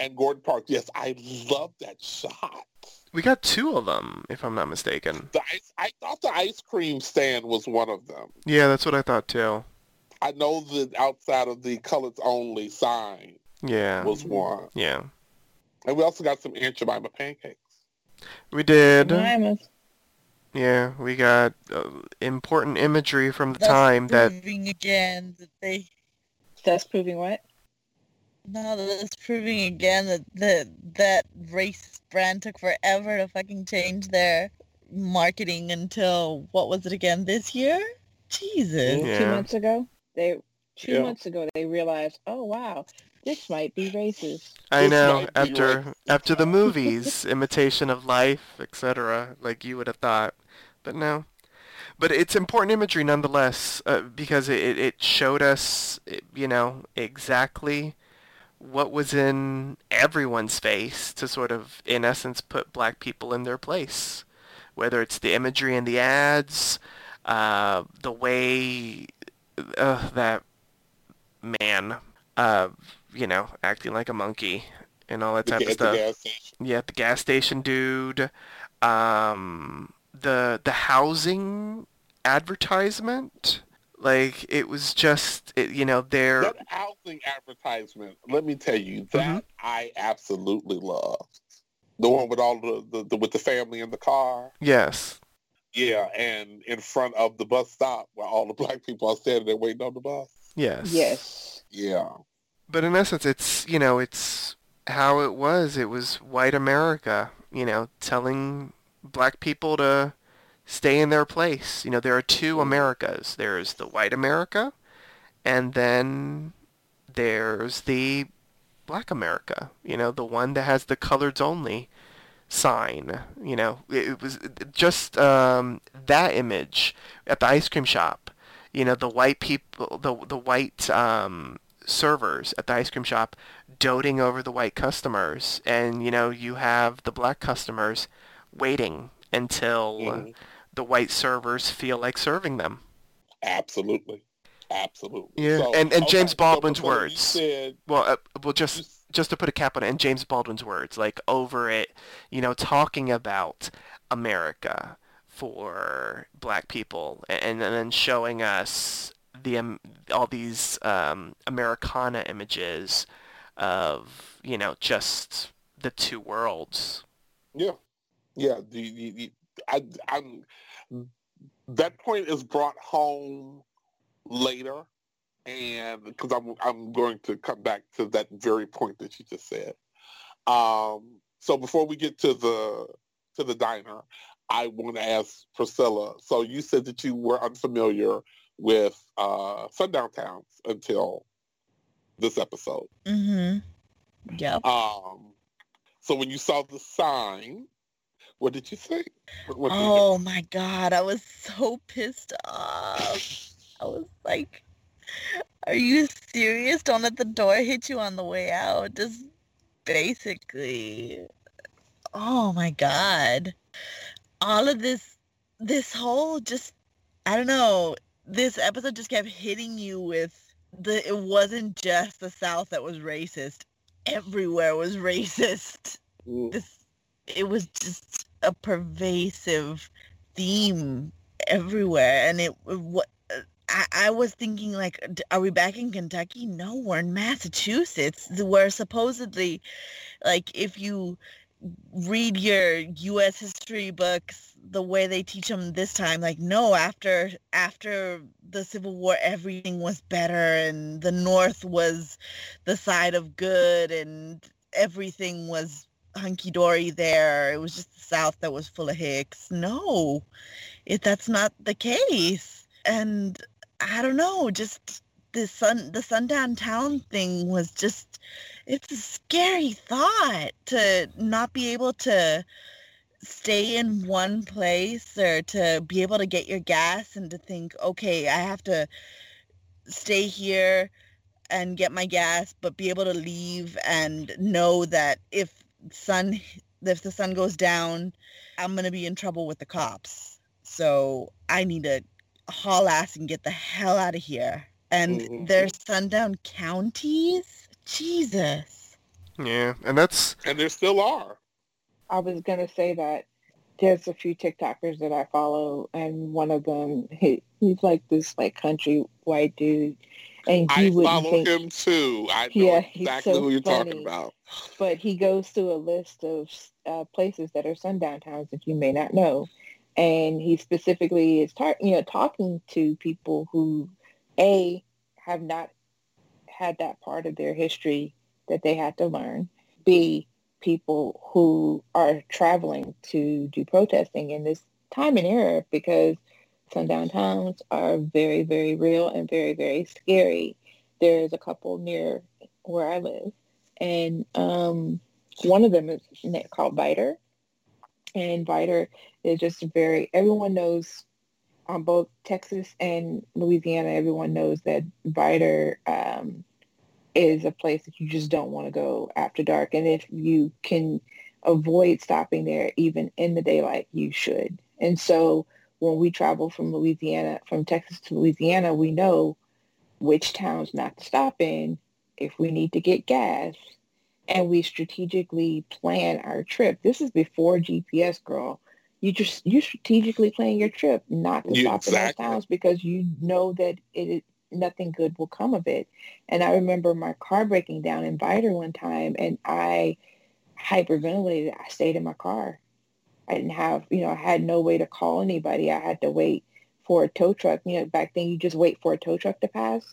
and Gordon Parks. yes, I love that shot. We got two of them, if I'm not mistaken. The ice, I thought the ice cream stand was one of them. Yeah, that's what I thought too. I know that outside of the colors only sign Yeah. was one. Yeah. And we also got some Aunt Jemima pancakes. We did. Jemima's. Yeah, we got uh, important imagery from the Thus time that proving again that they That's proving what? no, that's proving again that that that race brand took forever to fucking change their marketing until what was it again this year? Jesus. Yeah. Two months ago, they two Yeah. months ago they realized, oh wow, this might be racist. I This know after racist. after the movies, imitation of life, etc. Like you would have thought, but no. But it's important imagery nonetheless uh, because it, it- it showed us, you know, exactly what was in everyone's face to sort of, in essence, put black people in their place. Whether it's the imagery in the ads, uh, the way uh, that man, uh, you know, acting like a monkey and all that The, type ga- of stuff. gas. Yeah, the gas station dude. Um, the the housing advertisement. Like it was just, it, you know, their That housing advertisement, let me tell you, that Mm-hmm. I absolutely loved. The one with all the, the, the with the family in the car. Yes. Yeah, and in front of the bus stop where all the black people are standing there waiting on the bus. Yes. Yes. Yeah. But in essence, it's you know, it's how it was. It was white America, you know, telling black people to stay in their place. You know, there are two Americas. There's the white America, and then there's the black America. You know, the one that has the coloreds only sign. You know, it, was just um, that image at the ice cream shop. You know, the white people, the the white um, servers at the ice cream shop doting over the white customers, and you know, you have the black customers waiting until Mhm. the white servers feel like serving them. Absolutely. Absolutely. Yeah, So- and- and okay, James Baldwin's words. said Well, uh, well, you just just to put a cap on it, and James Baldwin's words, like over it, you know, talking about America for black people, and, and then showing us the um, all these um, Americana images of you know just the two worlds. Yeah, yeah. The, the, the, I, I'm, that point is brought home later, and because I'm I'm going to come back to that very point that you just said. Um, so before we get to the to the diner, I want to ask Priscilla. So you said that you were unfamiliar with uh, sundown towns until this episode. Mm-hmm. Yep. Um, so when you saw the sign, what did you think? What, what you Oh my god, I was so pissed off. I was like, "Are you serious? Don't let the door hit you on the way out." Just basically. Oh my god. All of this this whole just I don't know, this episode just kept hitting you with the it wasn't just the South that was racist. Everywhere was racist. This it was just a pervasive theme everywhere. And it what uh, I, I was thinking like are we back in kentucky? No we're in massachusetts. Where supposedly like if you read your us history books the way they teach them this time like no after after the civil war everything was better and the north was the side of good and everything was hunky dory there. It was just the South that was full of hicks. No, it that's not the case. And I don't know, just the sun the sundown town thing was just it's a scary thought to not be able to stay in one place or to be able to get your gas and to think, okay, I have to stay here and get my gas, but be able to leave and know that if sun if the sun goes down, I'm gonna be in trouble with the cops. So I need to haul ass and get the hell out of here. And Mhm. there's sundown counties. Jesus. Yeah, and that's And there still are. I was gonna say that there's a few TikTokers that I follow, and one of them he, he's like this like country white dude, and he I wouldn't follow think, him too. I know Yeah, he's exactly so who you're talking funny. about. but he goes through a list of uh, places that are sundown towns that you may not know, and he specifically is tar- you know talking to people who a have not had that part of their history that they had to learn. B people who are traveling to do protesting in this time and era because sundown towns are very, very real and very, very scary. There's a couple near where I live, and um, one of them is called Vidor, and Vidor is just very. Everyone knows on both Texas and Louisiana. Everyone knows that Vidor um, is a place that you just don't want to go after dark, and if you can avoid stopping there even in the daylight, you should. And so when we travel from Louisiana, from Texas to Louisiana, we know which towns not to stop in if we need to get gas. And we strategically plan our trip. This is before GPS, girl. You just you strategically plan your trip not to You- stop in those exactly. towns because you know that it nothing good will come of it. And I remember my car breaking down in Vidor one time, and I hyperventilated. I stayed in my car. I didn't have, you know, I had no way to call anybody. I had to wait for a tow truck. You know, back then you just wait for a tow truck to pass.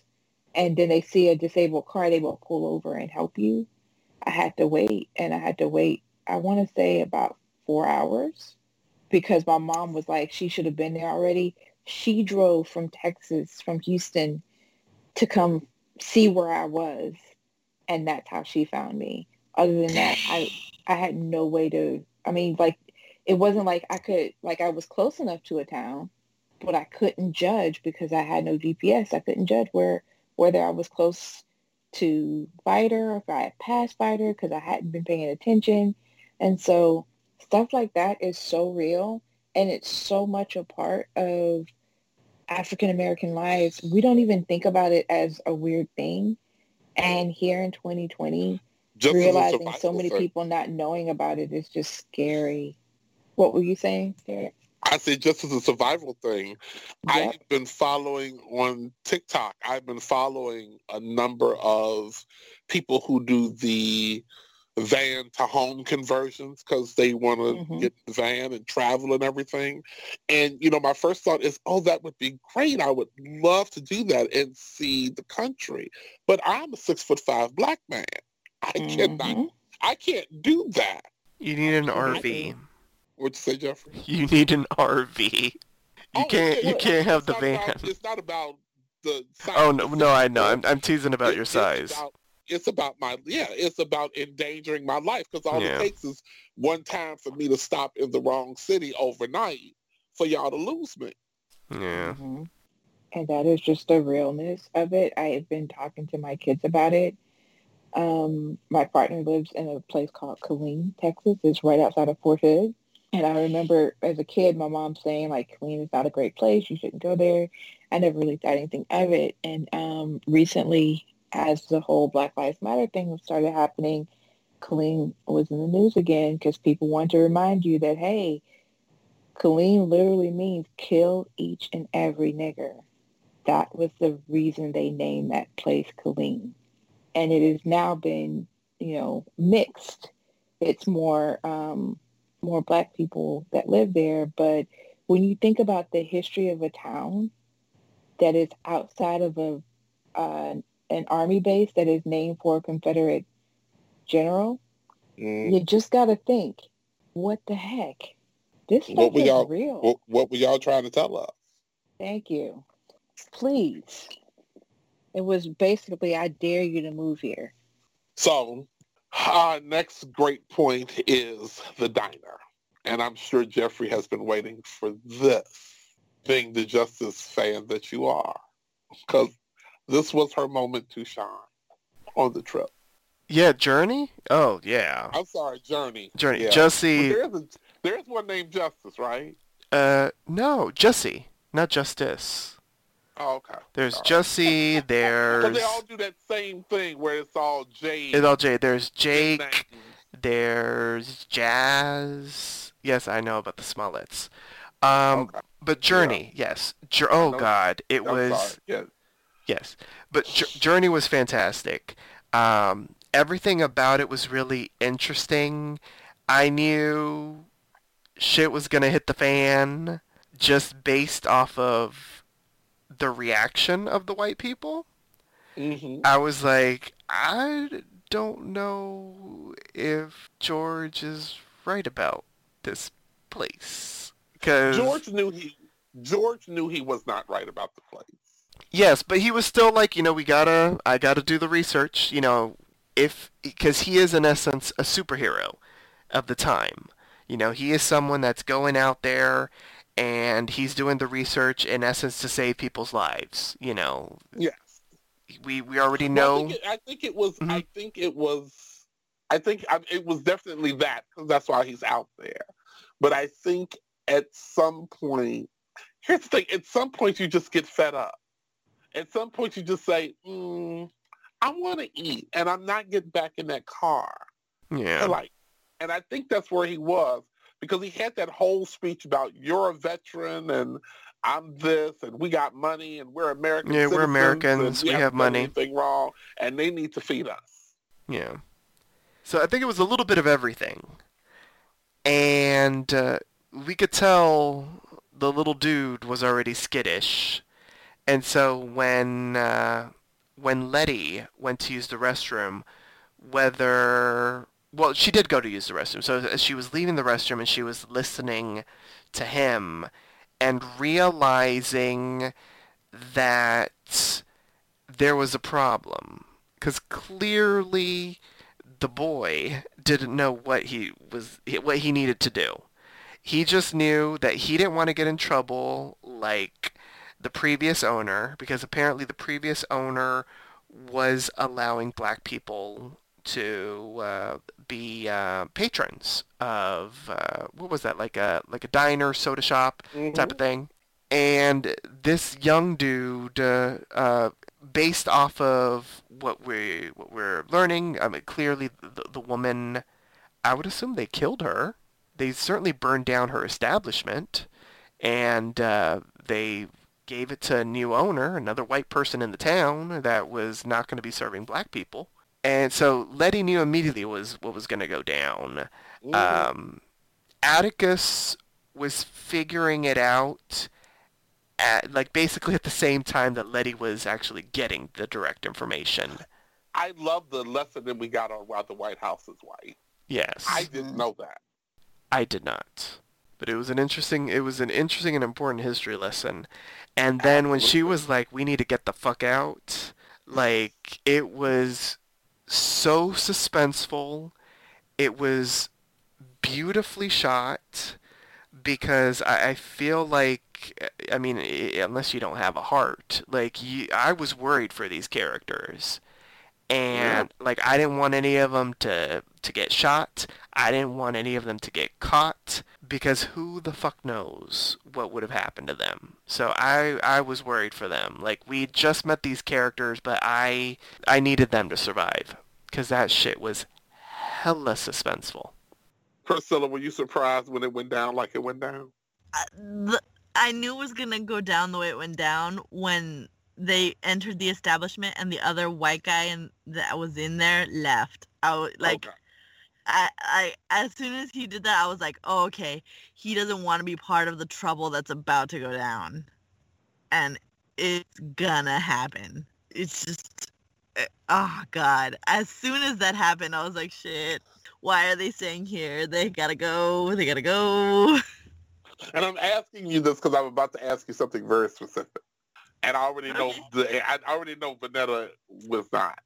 and then they see a disabled car, they will pull over and help you. I had to wait, and I had to wait. I want to say about four hours because my mom was like, she should have been there already. She drove from Texas, from Houston, to come see where I was, and that's how she found me. Other than that, I I had no way to. I mean, like it wasn't like I could like I was close enough to a town, but I couldn't judge because I had no GPS. I couldn't judge where whether I was close to Vidor or if I had passed Vidor because I hadn't been paying attention. And so stuff like that is so real and it's so much a part of African American lives. We don't even think about it as a weird thing. And here in 2020, just realizing so many thing. people not knowing about it is just scary. What were you saying, Derrick? I say just as a survival thing. Yep. I've been following on TikTok. I've been following a number of people who do the van to home conversions because they want to mm-hmm. get the van and travel and everything. And, you know, my first thought is, oh, that would be great. I would love to do that and see the country. But I'm a six foot five black man. I mm-hmm. cannot, I can't do that. You need an RV. What'd you say, Jeffrey? You need an RV. You oh, can't. you can't have the van. About, it's not about the. Oh no, no, I know. I'm, I'm teasing about it, your size. About, it's about my yeah. It's about endangering my life because all yeah. it takes is one time for me to stop in the wrong city overnight for y'all to lose me. Yeah. Mm-hmm. And that is just the realness of it. I have been talking to my kids about it. Um, my partner lives in a place called Killeen, Texas. It's right outside of Fort Hood. And I remember as a kid, my mom saying like, Killeen is not a great place. You shouldn't go there. I never really thought anything of it. And um, recently, as the whole Black Lives Matter thing started happening, Killeen was in the news again because people want to remind you that, hey, Killeen literally means kill each and every nigger. That was the reason they named that place Killeen. And it has now been, you know, mixed. It's more um, more black people that live there. But when you think about the history of a town that is outside of a uh, an army base that is named for a Confederate general, mm. you just got to think, what the heck? This stuff what is y'all, real. What, what were y'all trying to tell us? Thank you. Please. It was basically, I dare you to move here. So our next great point is the diner. And I'm sure Jeffrey has been waiting for this, being the Justice fan that you are. Because this was her moment to shine on the trip. Yeah, Jurnee? Oh, yeah. I'm sorry, Jurnee. Jurnee. Yeah. Jussie. There's, a, there's one named Justice, right? Uh, no, Jussie, not Justice. Oh, okay. There's all Jussie. Right. There's. Because they all do that same thing where it's all Jade. It's all Jade. There's Jake. There's Jazz. Yes, I know about the Smolletts. Um, okay. but Jurnee, yeah. yes. oh God, it I'm was. Yes. Yes, but Jurnee was fantastic. Um, everything about it was really interesting. I knew shit was gonna hit the fan just based off of the reaction of the white people. Mm-hmm. I was like, I don't know if George is right about this place. Cause George knew he George knew he was not right about the place. Yes, but he was still like, you know, we gotta, I gotta do the research, you know, if because he is in essence a superhero of the time. You know, he is someone that's going out there and he's doing the research in essence to save people's lives. You know. Yes. We we already know. Well, I, think it, I, think it, was. I mm-hmm. think it was. I think I, it was definitely that because that's why he's out there. But I think at some point, here's the thing: at some point, you just get fed up. At some point, you just say, mm, "I want to eat," and I'm not getting back in that car. Yeah. And like, and I think that's where he was because he had that whole speech about you're a veteran and I'm this and we got money and we're Americans. Yeah, we're Americans. We, we have money. Anything wrong, and they need to feed us. Yeah. So I think it was a little bit of everything, and uh, we could tell the little dude was already skittish, and so when uh, when Leti went to use the restroom, whether well, she did go to use the restroom. So as she was leaving the restroom and she was listening to him and realizing that there was a problem because clearly the boy didn't know what he was what he needed to do. He just knew that he didn't want to get in trouble like the previous owner because apparently the previous owner was allowing black people to uh, be uh, patrons of uh, what was that like a like a diner soda shop Mm-hmm. type of thing. And this young dude uh, uh, based off of what we what we're learning I mean clearly the, the woman I would assume they killed her. They certainly burned down her establishment. And uh, they gave it to a new owner, another white person in the town that was not going to be serving black people. And so Leti knew immediately was what was going to go down. Mhm. Um, Atticus was figuring it out at like basically at the same time that Leti was actually getting the direct information. I love the lesson that we got on why the White House is white. Yes. I didn't know that. I did not. But it was an interesting it was an interesting and important history lesson. And then when she was like, We need to get the fuck out like it was so suspenseful. It was beautifully shot because I, I feel like I mean unless you don't have a heart, like you, I was worried for these characters. And like I didn't want any of them to to get shot. I didn't want any of them to get caught because who the fuck knows what would have happened to them. So I I was worried for them. Like we just met these characters, but I I needed them to survive cuz that shit was hella suspenseful. Priscilla, were you surprised when it went down like it went down? I, the, I knew it was gonna go down the way it went down when they entered the establishment and the other white guy and that was in there left. I was like, Okay. I, I, as soon as he did that, I was like, oh, okay, he doesn't want to be part of the trouble that's about to go down, and it's gonna happen. It's just, eh, oh god. As soon as that happened, I was like, shit. Why are they staying here? They gotta go. They gotta go. And I'm asking you this because I'm about to ask you something very specific. And I already know the, I already know Vonetta was not.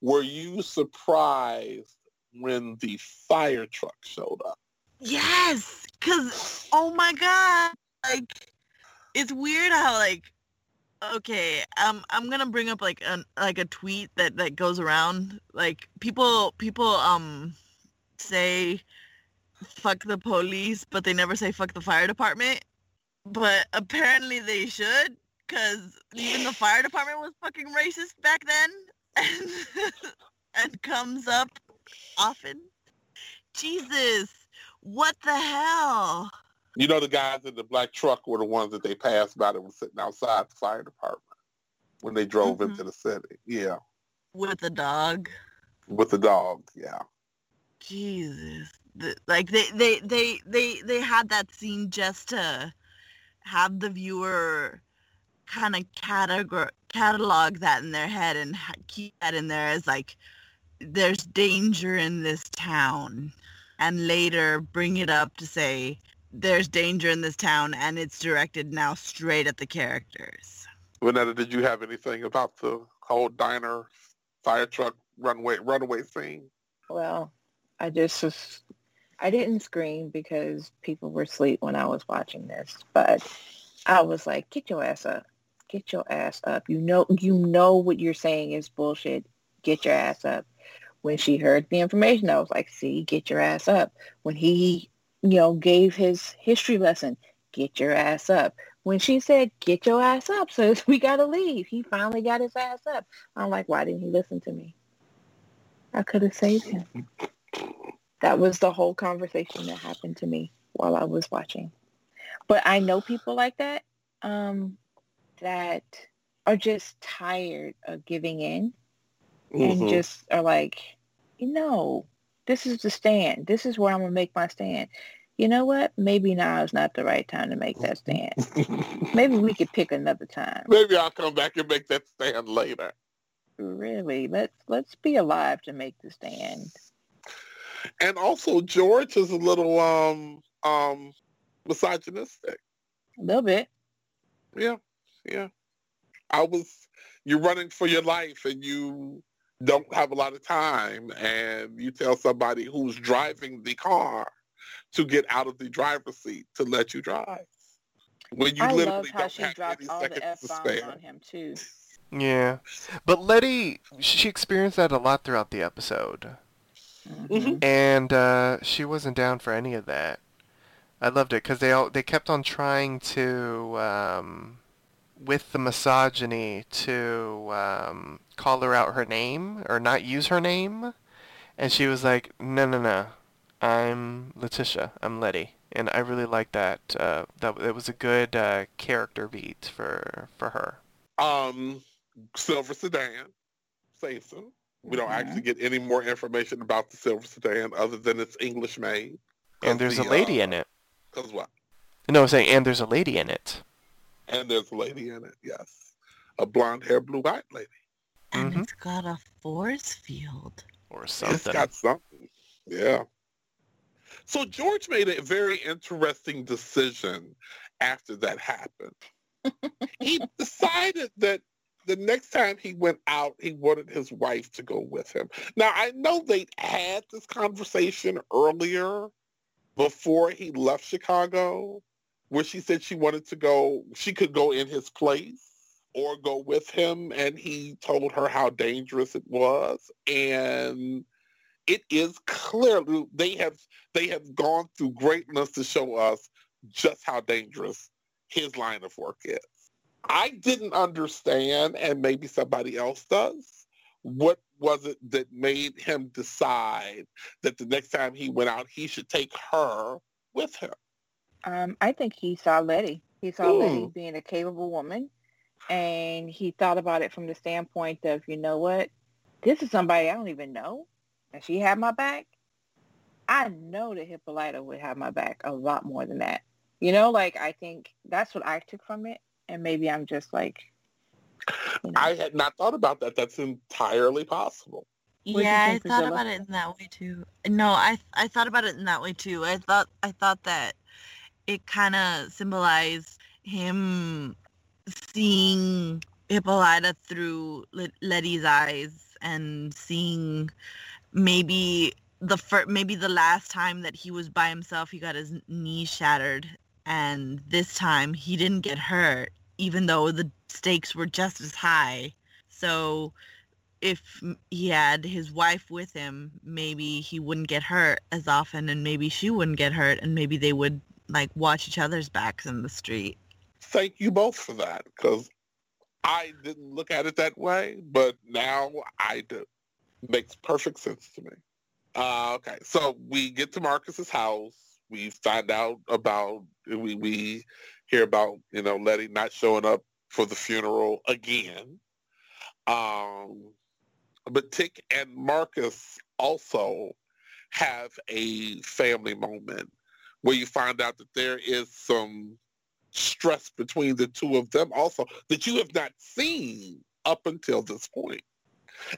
Were you surprised when the fire truck showed up? Yes, cause oh my god, like it's weird how like okay, um, I'm gonna bring up like an like a tweet that that goes around. Like people people um say fuck the police, but they never say fuck the fire department. But apparently they should, cause even the fire department was fucking racist back then, and and comes up often. Jesus, what the hell? You know the guys in the black truck were the ones that they passed by that were sitting outside the fire department when they drove Mhm. into the city. Yeah. With the dog. With the dog. Yeah. Jesus. The, like they, they, they, they, they had that scene just to have the viewer kind of categor- catalog that in their head and keep that in there as like there's danger in this town and later bring it up to say there's danger in this town and it's directed now straight at the characters. Vonetta, did you have anything about the whole diner fire truck runway runaway scene? Well, I just was, I didn't scream because people were asleep when I was watching this, but I was like, get your ass up. Get your ass up. You know, you know what you're saying is bullshit. Get your ass up. When she heard the information, I was like, see, get your ass up. When he, you know, gave his history lesson, get your ass up. When she said, get your ass up, so we got to leave, he finally got his ass up. I'm like, why didn't he listen to me? I could have saved him. That was the whole conversation that happened to me while I was watching. But I know people like that um, that are just tired of giving in and Mhm. just are like, you know, this is the stand. This is where I'm going to make my stand. You know what? Maybe now is not the right time to make that stand. Maybe we could pick another time. Maybe I'll come back and make that stand later. really. Let's let's be alive to make the stand. And also George is a little um um misogynistic. A little bit. Yeah, yeah. I was you're running for your life and you don't have a lot of time and you tell somebody who's driving the car to get out of the driver's seat to let you drive. When you I literally love how don't she have dropped any all the seconds F to bombs spare. on him too. Yeah. But Leti, she experienced that a lot throughout the episode. Mhm. And uh, she wasn't down for any of that. I loved it because they all they kept on trying to, um, with the misogyny, to um, call her out her name or not use her name, and she was like, "No, no, no, I'm Letitia. I'm Leti," and I really like that. Uh, that it was a good uh, character beat for for her. Um, Silver Sedan, Sason. We don't Mhm. actually get any more information about the Silver Sedan other than it's English made. And there's a lady in it. Cause what? No, I'm saying, and there's a lady in it. And there's a lady in it. Yes, a blonde hair, blue eyed lady. And Mhm. it's got a force field. Or It's something. got something. Yeah. So George made a very interesting decision after that happened. he decided that the next time he went out, he wanted his wife to go with him. Now, I know they had this conversation earlier before he left Chicago, where she said she wanted to go, she could go in his place or go with him. And he told her how dangerous it was. And it is clearly, they have, they have gone through greatness to show us just how dangerous his line of work is. I didn't understand, and maybe somebody else does, what was it that made him decide that the next time he went out, he should take her with him? Um, I think he saw Leti. He saw Ooh. Leti being a capable woman, and he thought about it from the standpoint of, you know what, this is somebody I don't even know, and she had my back. I know that Hippolyta would have my back a lot more than that. You know, like I think that's what I took from it, and maybe I'm just like, you know, I had not thought about that. That's entirely possible. What do you yeah, I thought Priscilla? about it in that way too. No, I I thought about it in that way too. I thought I thought that it kind of symbolized him seeing Hippolyta through Leti's eyes and seeing maybe the fir- maybe the last time that he was by himself, he got his knee shattered, and this time he didn't get hurt, even though the stakes were just as high. So if he had his wife with him, maybe he wouldn't get hurt as often and maybe she wouldn't get hurt and maybe they would like watch each other's backs in the street. Thank you both for that because I didn't look at it that way, but now I do. Makes perfect sense to me. Uh, okay, so we get to Marcus's house. We find out about we we hear about you know Leti not showing up for the funeral again. Um, but Tic and Marcus also have a family moment where you find out that there is some stress between the two of them also that you have not seen up until this point.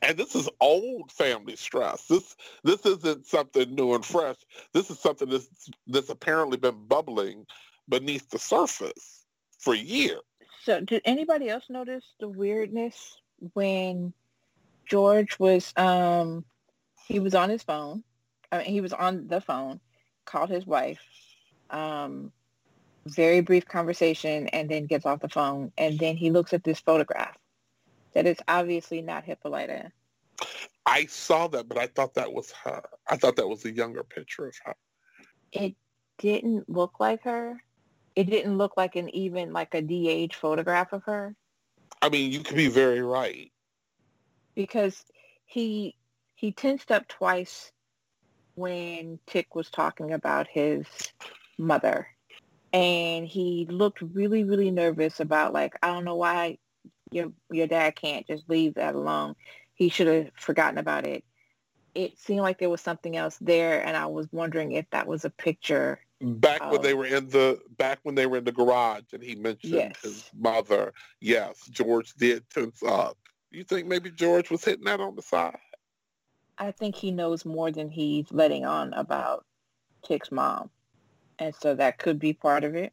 And this is old family stress. This this isn't something new and fresh. This is something that's that's apparently been bubbling beneath the surface for years. So did anybody else notice the weirdness when George was um he was on his phone. I mean he was on the phone, called his wife, um very brief conversation and then gets off the phone and then he looks at this photograph that is obviously not Hippolyta. I saw that, but I thought that was her. I thought that was a younger picture of her. It didn't look like her. It didn't look like an even like a de-age photograph of her. I mean, you could be very right. because he he tensed up twice when Tic was talking about his mother. And he looked really, really nervous about like, I don't know why your your dad can't just leave that alone. He should have forgotten about it. It seemed like there was something else there and I was wondering if that was a picture. Back when they were in the back when they were in the garage and he mentioned Yes. his mother. Yes, George did tense up. You think maybe George was hitting that on the side? I think he knows more than he's letting on about Tic's mom. And so that could be part of it.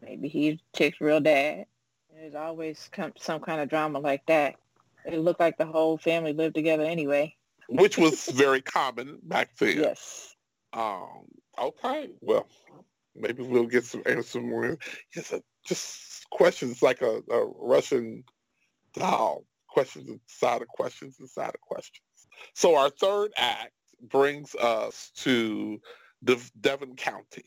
Maybe he's Tic's real dad. There's always some kind of drama like that. It looked like the whole family lived together anyway. Which was very common back then. Yes. Um, okay. Well, maybe we'll get some answers more. Yes, uh, just questions like a, a Russian doll. Questions inside of questions inside of questions. So our third act brings us to Devon County,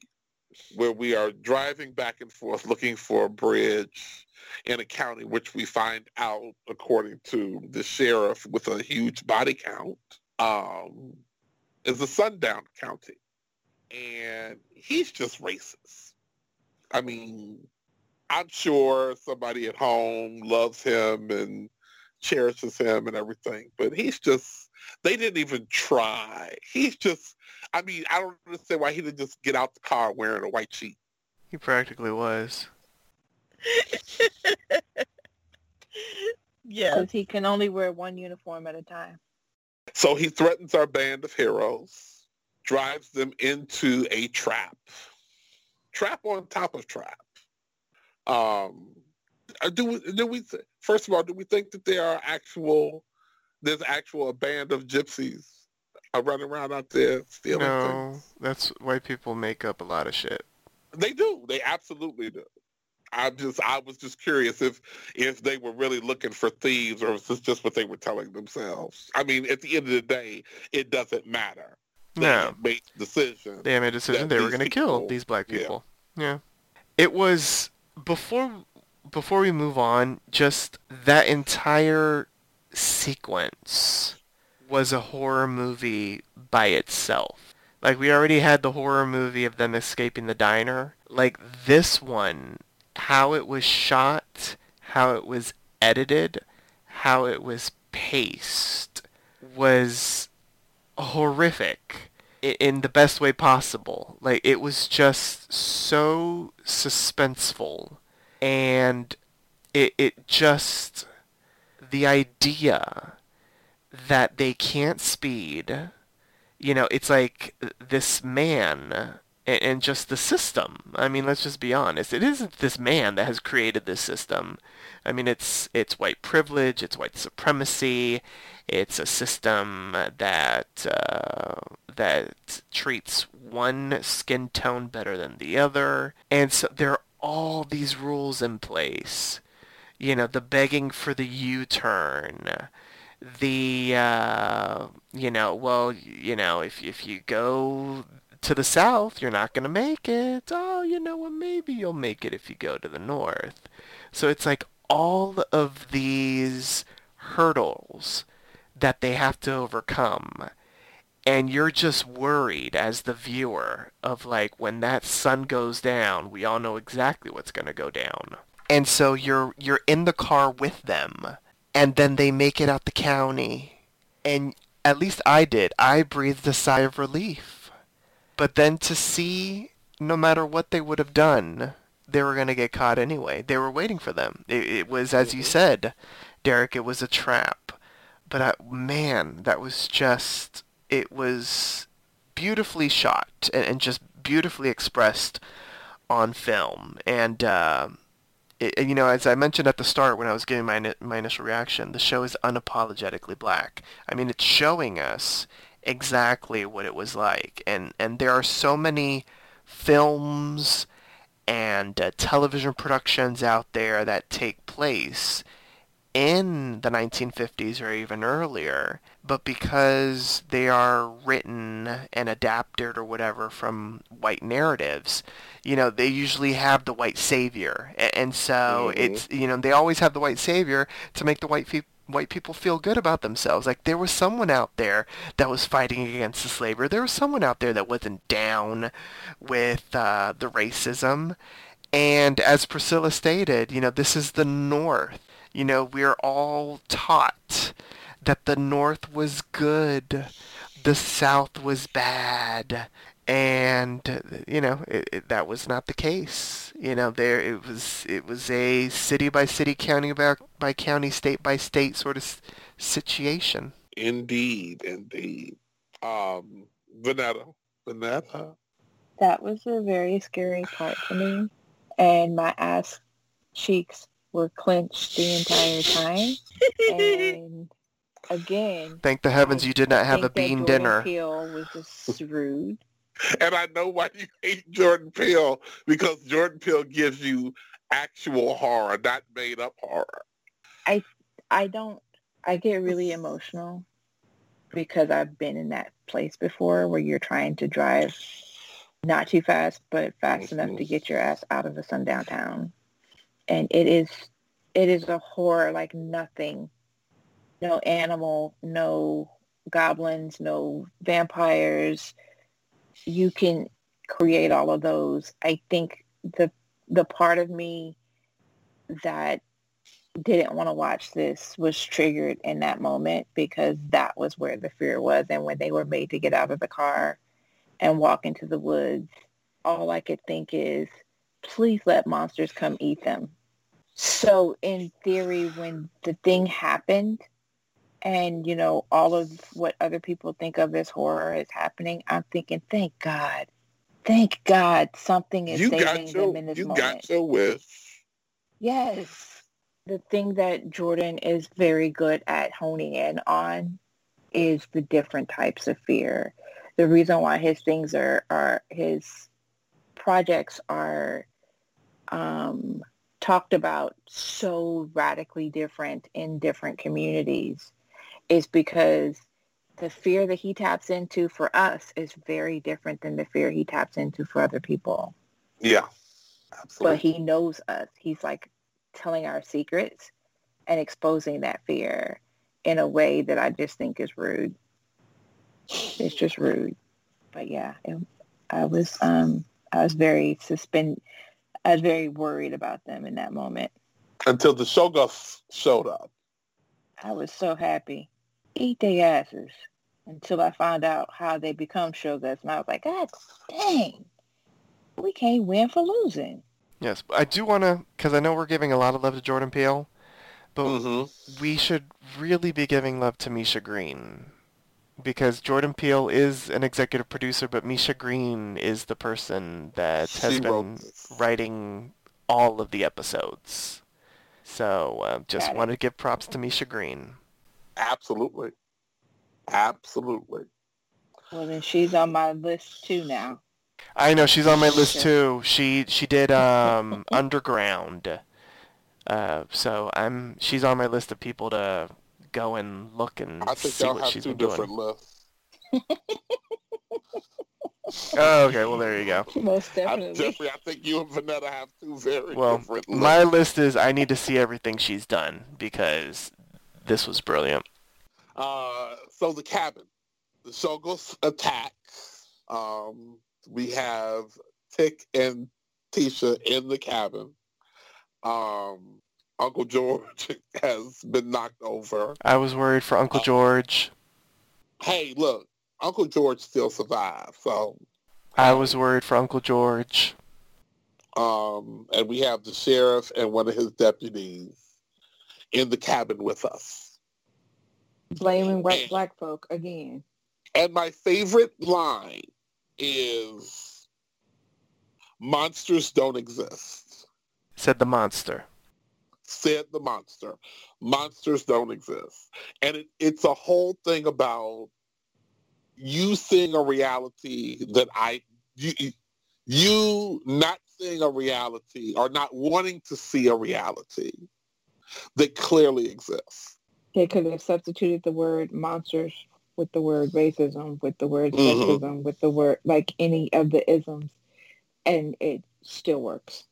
where we are driving back and forth looking for a bridge in a county which we find out, according to the sheriff with a huge body count, um, is a sundown county. And he's just racist. I mean, I'm sure somebody at home loves him and cherishes him and everything, but he's just, they didn't even try. He's just, I mean, I don't understand why he didn't just get out the car wearing a white sheet. He practically was. yeah. Because he can only wear one uniform at a time. So he threatens our band of heroes, drives them into a trap. Trap on top of trap. Um, uh, do we, do we first of all, do we think that there are actual, there's actual a band of gypsies uh, running around out there stealing no, things? that's white people make up a lot of shit. They do. They absolutely do. I just I was just curious if if they were really looking for thieves or if it's just what they were telling themselves. I mean, at the end of the day, it doesn't matter. They no, made decision. They made a decision they were going to kill these black people. Yeah. yeah, it was before before we move on. Just that entire sequence was a horror movie by itself. Like we already had the horror movie of them escaping the diner. Like this one how it was shot, how it was edited, how it was paced was horrific in the best way possible. Like it was just so suspenseful and it it just the idea that they can't speed you know it's like this man and, and just the system. I mean, let's just be honest. It isn't this man that has created this system. I mean, it's it's white privilege, it's white supremacy, it's a system that uh, that treats one skin tone better than the other, and so there are all these rules in place. You know, the begging for the U-turn, the uh, you know, well, you know, if if you go to the south, you're not going to make it. Oh, you know what? Maybe you'll make it if you go to the north. So it's like all of these hurdles that they have to overcome. And you're just worried as the viewer of like when that sun goes down, we all know exactly what's going to go down. And so you're you're in the car with them and then they make it out the county. And at least I did. I breathed a sigh of relief but then to see, no matter what they would have done, they were going to get caught anyway. They were waiting for them. It, it was, as you mm-hmm. said, Derrick, it was a trap. But I, man, that was just, it was beautifully shot and, and just beautifully expressed on film. And, uh, it, you know, as I mentioned at the start when I was giving my, my initial reaction, the show is unapologetically black. I mean, it's showing us exactly what it was like. And and there are so many films and uh, television productions out there that take place in the 1950s or even earlier, but because they are written and adapted or whatever from white narratives, you know, they usually have the white savior. And so mm-hmm. it's, you know, they always have the white savior to make the white people white people feel good about themselves. Like there was someone out there that was fighting against the slavery. There was someone out there that wasn't down with uh, the racism. And as Priscilla stated, you know, this is the North. You know, we're all taught that the North was good, the South was bad. and you know it, it, that was not the case. You know, there it was it was a city by city, county by, by county, state by state sort of situation. Indeed, indeed. Um, Vonetta, Vonetta. That was a very scary part for me, and my ass cheeks were clenched the entire time. and again, thank the heavens you did not have a bean dinner. Peele was just rude. And I know why you hate Jordan Peele because Jordan Peele gives you actual horror, not made up horror. I I don't I get really emotional because I've been in that place before where you're trying to drive not too fast, but fast mm-hmm. enough to get your ass out of a sundown town. And it is, it is a horror like nothing. No animal, no goblins, no vampires. You can create all of those. I think the the part of me that didn't want to watch this was triggered in that moment because that was where the fear was. And when they were made to get out of the car and walk into the woods, all I could think is, please let monsters come eat them. So in theory, when the thing happened and, you know, all of what other people think of as horror is happening, I'm thinking, thank God. Thank God something is you saving your, them in this you moment. You got your wish. Yes the thing that Jordan is very good at honing in on is the different types of fear. The reason why his things are, are his projects are um, talked about so radically different in different communities is because the fear that he taps into for us is very different than the fear he taps into for other people. Yeah, absolutely. But he knows us. He's like, telling our secrets and exposing that fear in a way that I just think is rude. It's just rude. But yeah, it, I was um I was very suspend I was very worried about them in that moment. Until the Shoggoths showed up. I was so happy. Eat their asses. Until I found out how they become Shoggoths. And I was like, God dang. We can't win for losing. Yes, I do want to, because I know we're giving a lot of love to Jordan Peele, but mm-hmm. we should really be giving love to Misha Green. Because Jordan Peele is an executive producer, but Misha Green is the person that has she been writing all of the episodes. So uh, just want to give props to Misha Green. Absolutely. Absolutely. Well, then she's on my list too now. I know she's on my list too. She she did um, Underground, uh, so I'm she's on my list of people to go and look and I think see y'all what have she's two been different doing. lists. oh, okay. Well, there you go. Most definitely. I, Jeffrey, I think you and Vonetta have two very well, different lists. my list is I need to see everything she's done because this was brilliant. Uh, so the cabin, the Shoggoths attack. Um, we have Tic and Tisha in the cabin. Um, Uncle George has been knocked over. I was worried for Uncle uh, George. Hey, look, Uncle George still survived, so. I was worried for Uncle George. Um, and we have the sheriff and one of his deputies in the cabin with us. Blaming white and, black folk again. And my favorite line is monsters don't exist. Said the monster. Said the monster. Monsters don't exist. And it, it's a whole thing about you seeing a reality that I, you, you not seeing a reality or not wanting to see a reality that clearly exists. They could have substituted the word monsters with the word racism, with the word mm-hmm. sexism, with the word like any of the isms, and it still works.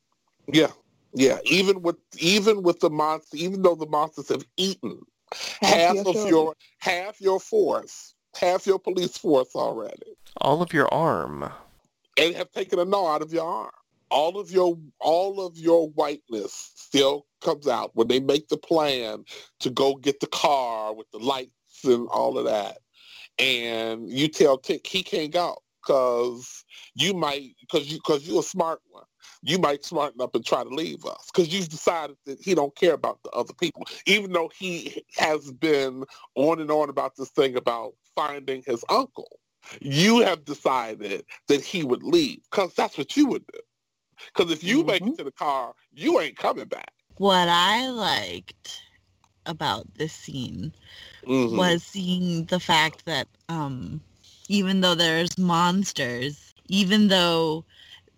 Yeah, yeah. Even with even with the monsters, even though the monsters have eaten half, half of your half your force, half your police force already, all of your arm, and have taken a gnaw out of your arm. All of your all of your whiteness still comes out when they make the plan to go get the car with the lights and all of that and you tell Tic he can't go because you might because you because you're a smart one. You might smarten up and try to leave us because you've decided that he don't care about the other people, even though he has been on and on about this thing about finding his uncle. You have decided that he would leave because that's what you would do. Because if you make Mhm. it to the car, you ain't coming back. What I liked about this scene Mhm. was seeing the fact that um even though there's monsters, even though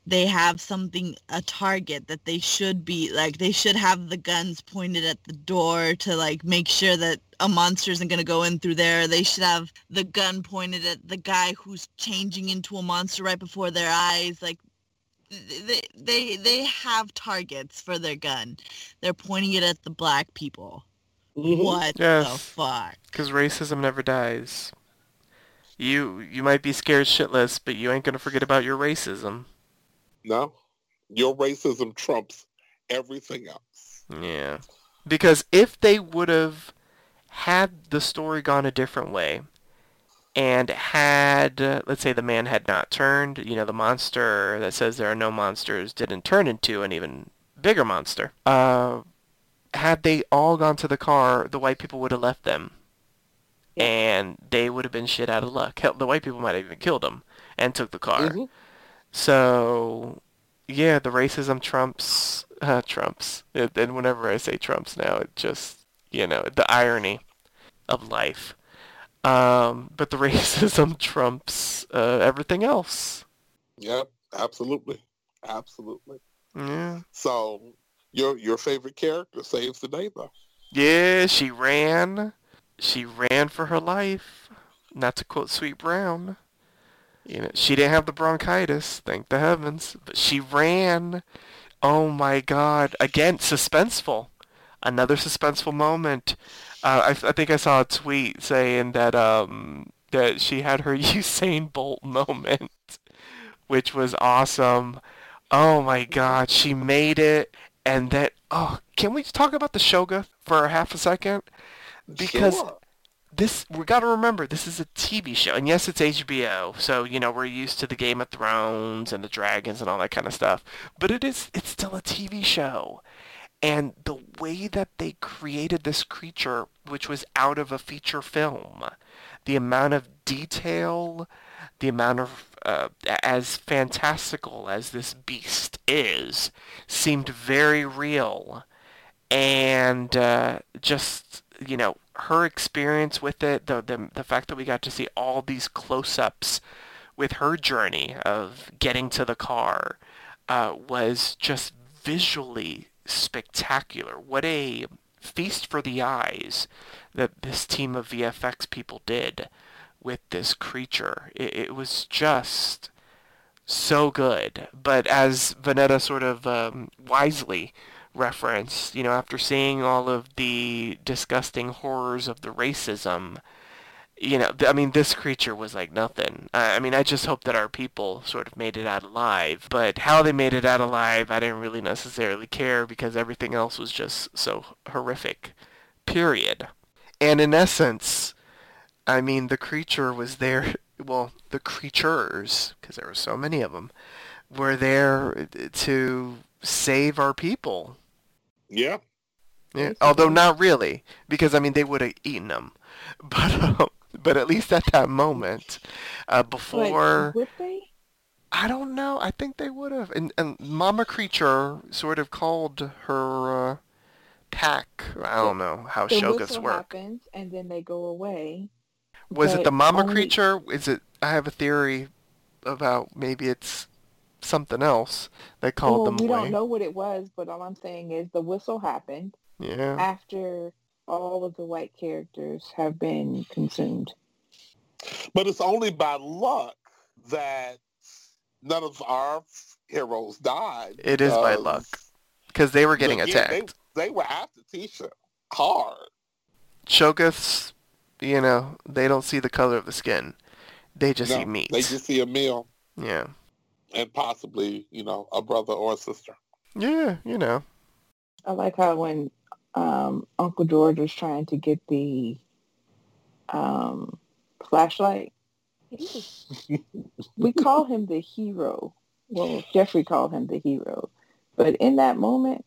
they have something a target that they should be like they should have the guns pointed at the door to like make sure that a monster isn't going to go in through there they should have the gun pointed at the guy who's changing into a monster right before their eyes like they they they have targets for their gun they're pointing it at the black people Mhm. what the fuck Because racism never dies. You you might be scared shitless, but you ain't gonna forget about your racism. No, your racism trumps everything else. Yeah. Because if they would have had the story gone a different way and had, let's say the man had not turned, you know, the monster that says there are no monsters didn't turn into an even bigger monster, uh, had they all gone to the car, the white people would have left them. Yeah. And they would have been shit out of luck. Hell, the white people might have even killed them and took the car. Mhm. So, yeah, the racism trumps uh, trumps. And whenever I say trumps now, it just you know the irony of life. Um, but the racism trumps uh, everything else. Yep, absolutely, absolutely. Yeah, So your your favorite character saves the day though. yeah. She ran. She ran for her life. Not to quote Sweet Brown. You know, she didn't have the bronchitis, thank the heavens, but she ran. Oh my God! Again, suspenseful. Another suspenseful moment. Uh, I, I think I saw a tweet saying that um that she had her Usain Bolt moment, which was awesome. Oh my God! She made it, and that. Oh, can we talk about the Shoga for a half a second? Because Sure. this we got to remember this is a TV show, and yes, it's HBO, so you know we're used to the Game of Thrones and the dragons and all that kind of stuff. But it is it's still a TV show, and the way that they created this creature, which was out of a feature film, the amount of detail, the amount of uh, as fantastical as this beast is, seemed very real. And uh, just you know her experience with it, the, the the fact that we got to see all these close-ups with her journey of getting to the car uh, was just visually spectacular. What a feast for the eyes that this team of VFX people did with this creature. It, it was just so good. But as Vonetta sort of um, wisely referenced, you know, after seeing all of the disgusting horrors of the racism, you know, th- I mean, this creature was like nothing. I I mean, I just hope that our people sort of made it out alive. But how they made it out alive, I didn't really necessarily care because everything else was just so horrific. Period. And in essence, I mean, the creature was there. Well, the creatures, because there were so many of them, were there to save our people. Yeah. Yeah, although not really, because I mean they would have eaten them, but um, but at least at that moment, uh, before would they? I don't know, I think they would have. And and Mama Creature sort of called her uh, pack. I don't know how The whistle work. happens and then they go away. Was it the Mama only- Creature? Is it? I have a theory about maybe it's something else that called well, them we away. don't know what it was, but all I'm saying is the whistle happened Yeah. after all of the white characters have been consumed. But it's only by luck that none of our heroes died. It is by um, luck. Because they were getting again, attacked. They, they were after Tisha hard. Shoggoths, you know, they don't see the color of the skin. They just No, see meat. They just see a meal Yeah. and possibly, you know, a brother or a sister. Yeah, you know. I like how when um, Uncle George was trying to get the um, flashlight we call him the hero. Well, Jeffrey called him the hero, but in that moment,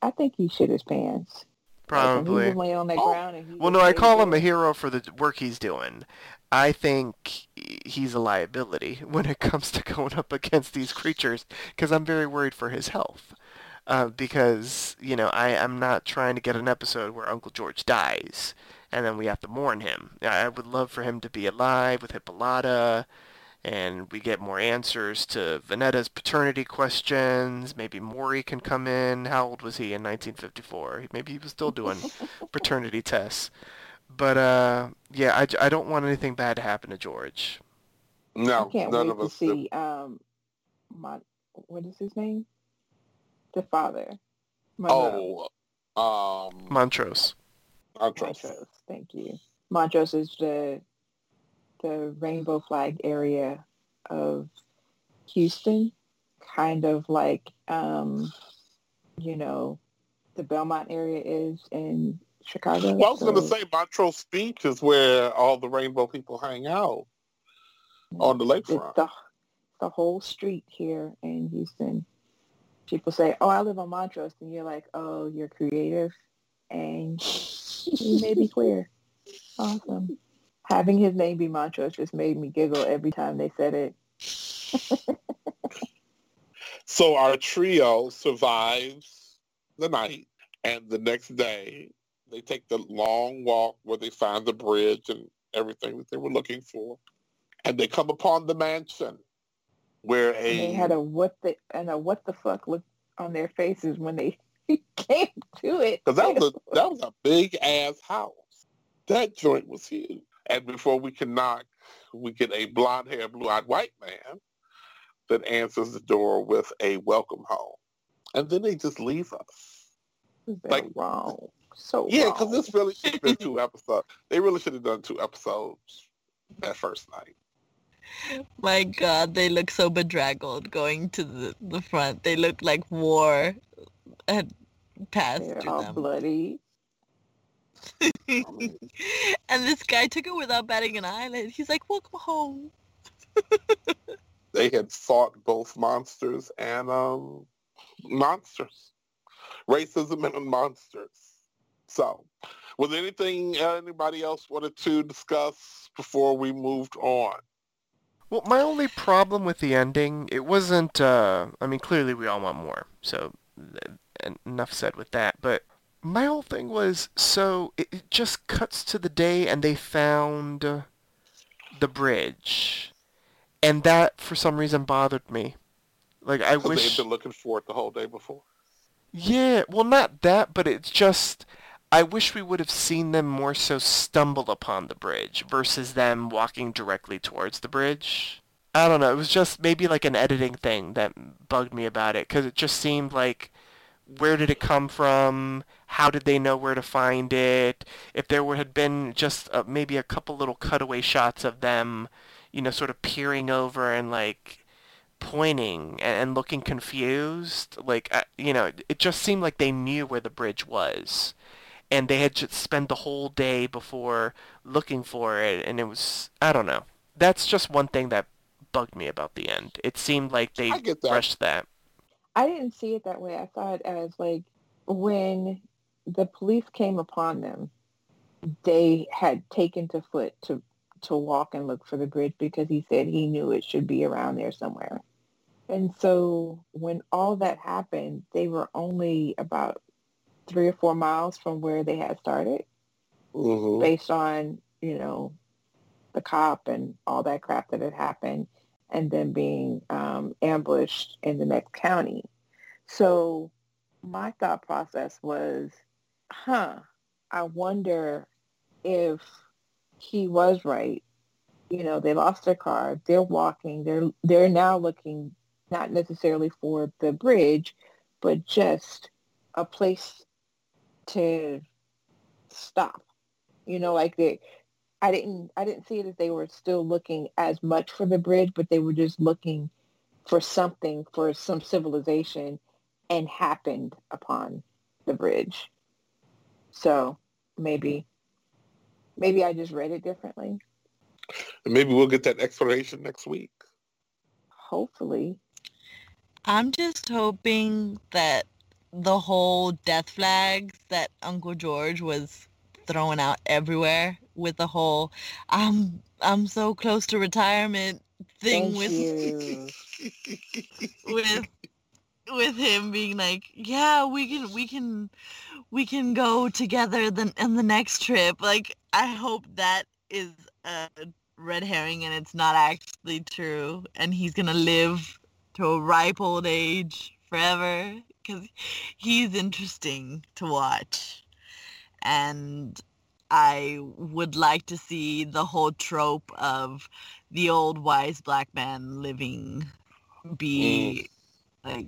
I think he shit his pants. Like, he Probably. was laying on the Oh. ground and he Well, no, I call him a hero for the work he's doing. I think he's a liability when it comes to going up against these creatures because I'm very worried for his health. Uh, because, you know, I, I'm not trying to get an episode where Uncle George dies and then we have to mourn him. I I would love for him to be alive with Hippolyta and we get more answers to Vonetta's paternity questions. Maybe Maury can come in. How old was he in 1954? Maybe he was still doing paternity tests. But uh, yeah, I don't want anything bad to happen to George. No, I can't none wait of to us. do. see um, Mon- what is his name? The father. Monroe. Oh, um, Montrose. Montrose. Montrose. Thank you. Montrose is the the rainbow flag area of Houston, kind of like um, you know, the Belmont area is in Chicago. Well, I was going to say Montrose Beach is where all the rainbow people hang out on the It's lakefront. the the whole street here in Houston. People say, "Oh, I live on Montrose," and you're like, "Oh, you're creative, and you may be queer." Awesome. Having his name be Montrose just made me giggle every time they said it. So our trio survives the night, and the next day they take the long walk where they find the bridge and everything that they were looking for, and they come upon the mansion where And they had a a what the and a what the fuck look on their faces when they came to it. because that was a that was a big ass house. That joint was huge. And before we can knock, we get a blonde haired, blue eyed white man that answers the door with a welcome home. And then they just leave us. They're like- wrong. So Yeah, because this really should have been two episodes. They really should have done two episodes that first night. My God, they look so bedraggled going to the, the front. They look like war had passed They're through all them. bloody. and this guy took it without batting an eyelid. He's like, welcome home. They had fought both monsters and um, monsters. Racism and monsters. So, was anything uh, anybody else wanted to discuss before we moved on? Well, my only problem with the ending, it wasn't, uh, I mean, clearly we all want more, so enough said with that, but my whole thing was, so it, it just cuts to the day and they found the bridge, and that, for some reason, bothered me. Like, I wish... had been looking for it the whole day before. Yeah, well, not that, but it's just I wish we would have seen them more so stumble upon the bridge versus them walking directly towards the bridge. I don't know. It was just maybe like an editing thing that bugged me about it because it just seemed like where did it come from? How did they know where to find it? If there were, had been just uh, maybe a couple little cutaway shots of them, you know, sort of peering over and like pointing and, looking confused. Like, uh, you know, it just seemed like they knew where the bridge was. And they had just spent the whole day before looking for it. And it was, I don't know. That's just one thing that bugged me about the end. It seemed like they I get that. rushed that. I didn't see it that way. I saw it as like when the police came upon them, they had taken to foot to to walk and look for the bridge because he said he knew it should be around there somewhere. And so when all that happened, they were only about three or four miles from where they had started Mm-hmm. based on, you know, the cop and all that crap that had happened and then being um, ambushed in the next county. So my thought process was, huh, I wonder if he was right. You know, they lost their car. They're walking. They're they're now looking not necessarily for the bridge, but just a place to stop. You know, like they I didn't I didn't see that they were still looking as much for the bridge, but they were just looking for something, for some civilization and happened upon the bridge. So maybe maybe I just read it differently. And maybe we'll get that explanation next week. Hopefully. I'm just hoping that the whole death flags that Uncle George was throwing out everywhere with the whole I'm I'm so close to retirement thing Thank with with with him being like, yeah, we can we can we can go together then on the next trip. Like I hope that is a red herring and it's not actually true and he's going to live to a ripe old age forever cuz he's interesting to watch. And I would like to see the whole trope of the old wise black man living mm. be like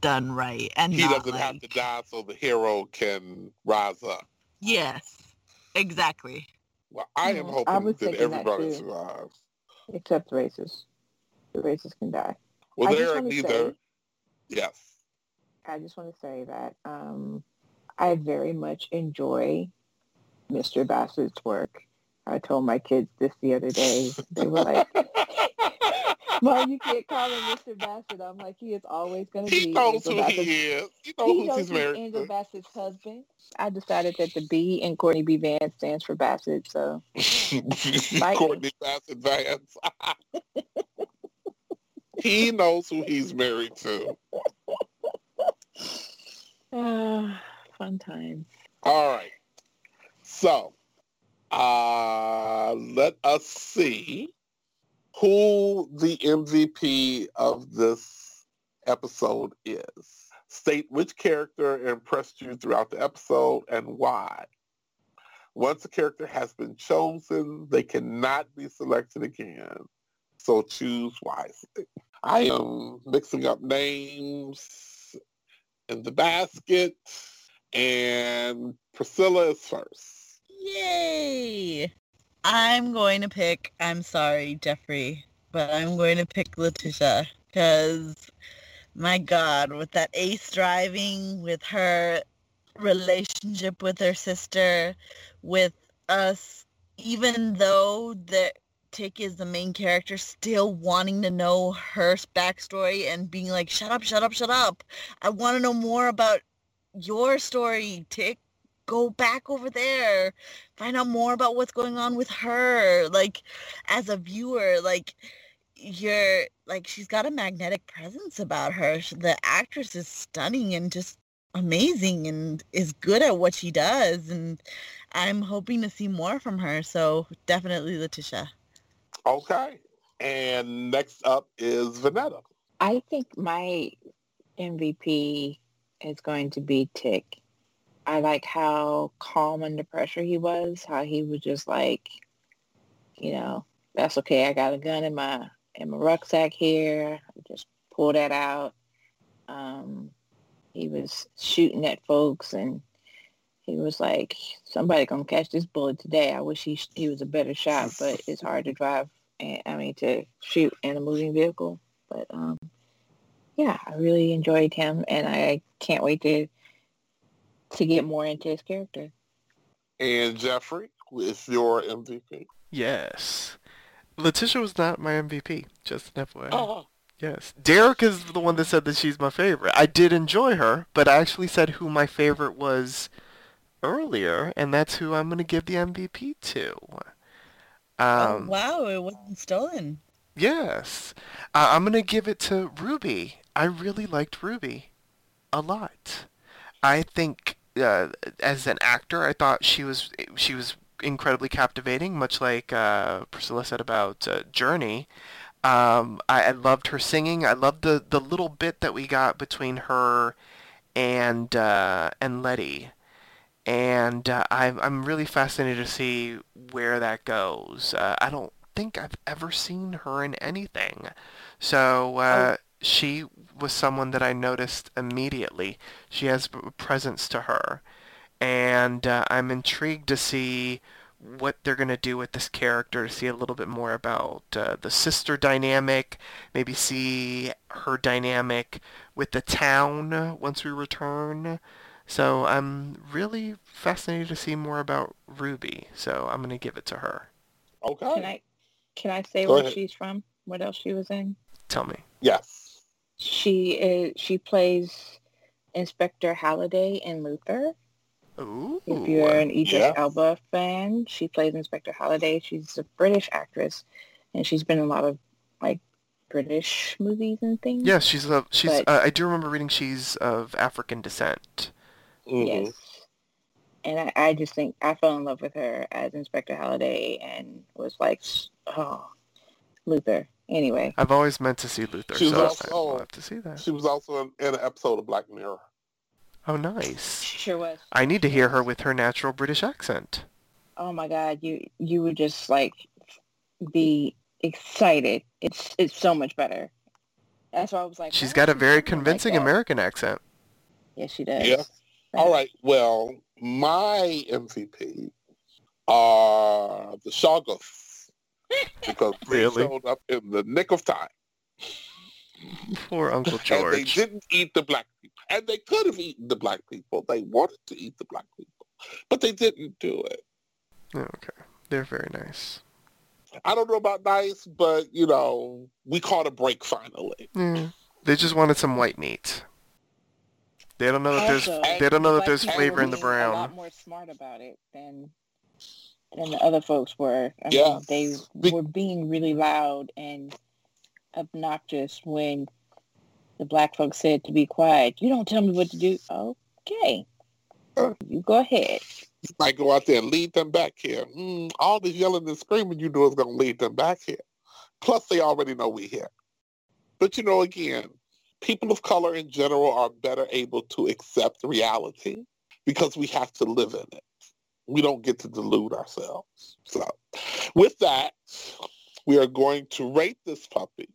done right and He doesn't have to die so the hero can rise up. Yes, exactly. Well, I am Yeah, I hoping that thinking that everybody survives. Except the racists. The racists can die. Well, I there just are wanna neither. say- Yes. I just want to say that um, I very much enjoy Mr. Bassett's work. I told my kids this the other day. They were like, Mom, you can't call him Mr. Bassett. I'm like, he is always going to be he knows Angel who Bassett's he is. He knows he knows he's married Angel. Bassett's husband. I decided that the B in Courtney B. Vance stands for Bassett, so Courtney Bassett Vance. he knows who he's married to. Uh, fun times. All right. So, uh, let us see who the MVP of this episode is. State which character impressed you throughout the episode and why. Once a character has been chosen, they cannot be selected again. So choose wisely. I am mixing up names in the basket, and Priscilla is first. Yay! I'm going to pick, I'm sorry, Jeffrey, but I'm going to pick Letitia because, my God, with that ace driving, with her relationship with her sister, with us, even though the Tic is the main character, still wanting to know her backstory and being like, shut up, shut up, shut up. I want to know more about your story, Tic. Go back over there. Find out more about what's going on with her. Like as a viewer like you're like she's got a magnetic presence about her. The actress is stunning and just amazing and is good at what she does and i'm hoping to see more from her. So definitely letitia Okay. And next up is Vonetta. I think my MVP is going to be Tic. I like how calm under pressure he was, how he was just like, you know, that's okay. I got a gun in my in my rucksack here. Just pull that out. Um, he was shooting at folks and he was like, somebody gonna catch this bullet today. I wish he he was a better shot, but it's hard to drive. And I mean to shoot in a moving vehicle. But um, yeah, I really enjoyed him, and I can't wait to to get more into his character. And Jeffrey with your MVP. Yes. Letitia was not my MVP, just an FYI. Oh, Yes. Derrick is the one that said that she's my favorite. I did enjoy her, but I actually said who my favorite was earlier, and that's who I'm going to give the MVP to. Um, oh wow it wasn't stolen Yes. Uh, I'm going to give it to Ruby. I really liked Ruby a lot. I think uh, as an actor, I thought she was she was incredibly captivating, much like uh, Priscilla said about uh, Jurnee. Um, I, I loved her singing. I loved the, the little bit that we got between her and uh, and Leti, and uh, I'm I'm really fascinated to see where that goes. Uh, I don't think I've ever seen her in anything, so uh, she was someone that I noticed immediately. She has a presence to her, and uh, I'm intrigued to see what they're going to do with this character to see a little bit more about uh, the sister dynamic, maybe see her dynamic with the town once we return. So I'm really fascinated to see more about Ruby, so I'm going to give it to her. Okay. Can I can I say Go where ahead. she's from? What else she was in? Tell me. Yes. She is she plays Inspector Halliday in Luther. Ooh. If you're an Idris Yeah. Elba fan, she plays Inspector Halliday. She's a British actress, and she's been in a lot of like British movies and things. Yeah, she's of she's. But- Uh, I do remember reading she's of African descent. Mhm. Yes. And I, I just think I fell in love with her as Inspector Halliday and was like, oh, Luther. Anyway, I've always meant to see Luther, She's so also- I'll have to see that. She was also in, in an episode of Black Mirror. Oh, nice. she sure was. I need to hear her with her natural British accent. Oh my God, you you would just like be excited. It's it's so much better. That's why I was like. She's got a very talking like convincing? American accent. Yes, she does. Yeah. All right. Well, my MVP are the Shoggoths because they Really? showed up in the nick of time. Poor Uncle And they didn't eat the black people. And they could have eaten the black people. They wanted to eat the black people, but they didn't do it. Okay, they're very nice. I don't know about nice, but you know, we caught a break finally. Yeah. They just wanted some white meat. They don't know that there's Also, they don't know that there's flavor in the being A lot brown. more smart about it than than the other folks were. I Yeah. mean, they Be- were being really loud and obnoxious when the black folks said to be quiet. You don't tell me what to do. Okay, Uh. you go ahead. You might go out there and lead them back here. Mm, all this yelling and screaming you do is going to lead them back here. Plus, they already know we're here. But you know, again, people of color in general are better able to accept reality because we have to live in it. We don't get to delude ourselves. So, with that, we are going to rate this puppy.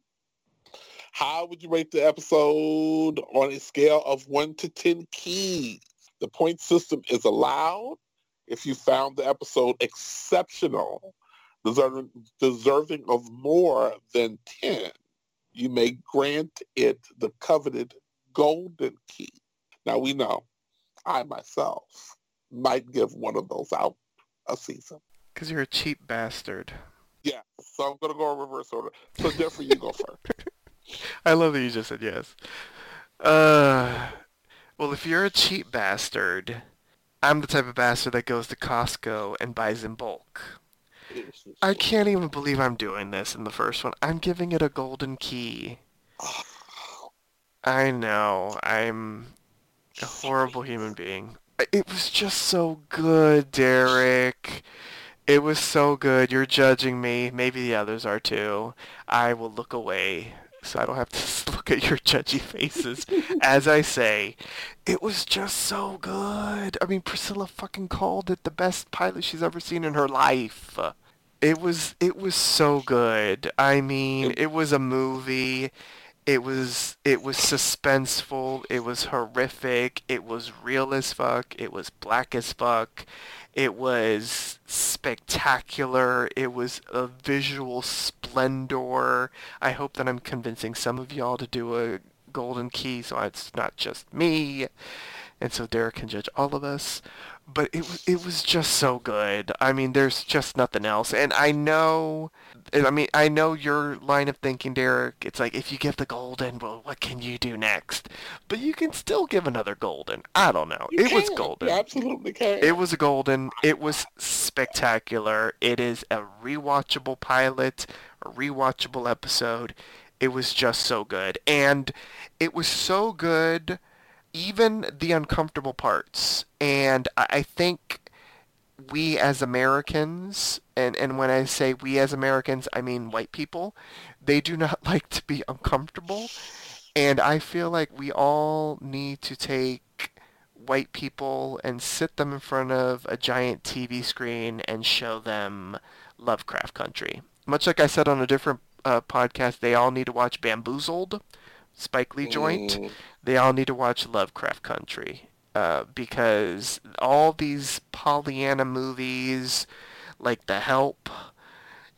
How would you rate the episode on a scale of 1 to 10 keys? The point system is allowed if you found the episode exceptional, deserving, deserving of more than 10, you may grant it the coveted golden key. Now we know I myself might give one of those out a season. Because you're a cheap bastard. Yeah, so I'm going to go in reverse order. So Jeffrey, you go first. I love that you just said yes. Uh, well, if you're a cheap bastard, I'm the type of bastard that goes to Costco and buys in bulk. I can't even believe I'm doing this in the first one. I'm giving it a golden key. I know. I'm a horrible human being. It was just so good, Derrick. It was so good. You're judging me. Maybe the others are too. I will look away so I don't have to look at your judgy faces as I say, it was just so good. I mean, Priscilla fucking called it the best pilot she's ever seen in her life. It was it was so good. I mean, it was a movie. It was it was suspenseful. It was horrific. It was real as fuck. It was black as fuck. It was spectacular. It was a visual splendor. I hope that I'm convincing some of y'all to do a golden key so it's not just me and so Derrick can judge all of us. But it was it was just so good. I mean, there's just nothing else. And I know, I mean, I know your line of thinking, Derrick. It's like if you give the golden, well, what can you do next? But you can still give another golden. I don't know. You it was can. golden. You absolutely can. It was a golden. It was spectacular. It is a rewatchable pilot, a rewatchable episode. It was just so good. And it was so good, even the uncomfortable parts. And I think we as Americans, and, and when I say we as Americans, I mean white people, they do not like to be uncomfortable. And I feel like we all need to take white people and sit them in front of a giant TV screen and show them Lovecraft Country. Much like I said on a different uh, podcast, they all need to watch Bamboozled, Spike Lee joint. Mm. They all need to watch Lovecraft Country uh, because all these Pollyanna movies, like The Help,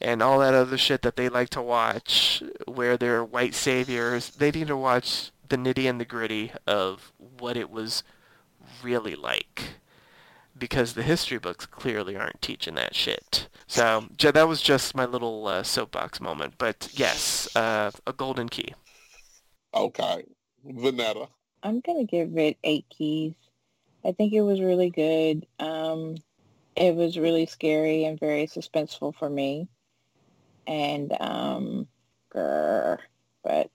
and all that other shit that they like to watch, where they're white saviors, they need to watch the nitty and the gritty of what it was really like. because the history books clearly aren't teaching that shit. So that was just my little uh, soapbox moment. But yes, uh, a golden key. Okay. Vonetta. I'm going to give it eight keys. I think it was really good. Um, it was really scary and very suspenseful for me. And, um, grr, but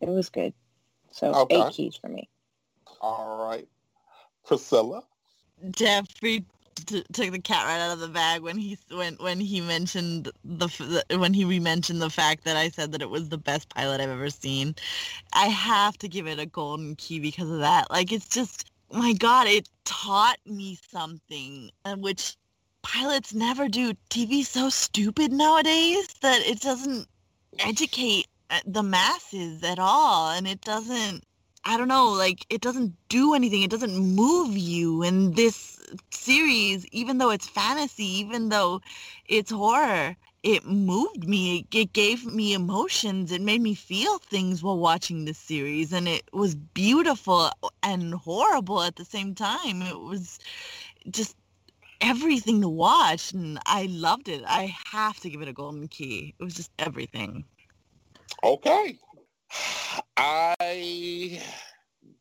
it was good. So okay. eight keys for me. All right. Priscilla? Jeffrey t- took the cat right out of the bag when he when when he mentioned the, the when he re-mentioned the fact that I said that it was the best pilot I've ever seen. I have to give it a golden key because of that. Like it's just my god, it taught me something uh, which pilots never do. TV's so stupid nowadays that it doesn't educate uh, the masses at all and it doesn't I don't know, like it doesn't do anything. It doesn't move you. And this series, even though it's fantasy, even though it's horror, it moved me. It gave me emotions. It made me feel things while watching this series. And it was beautiful and horrible at the same time. It was just everything to watch. And I loved it. I have to give it a golden key. It was just everything. Okay. I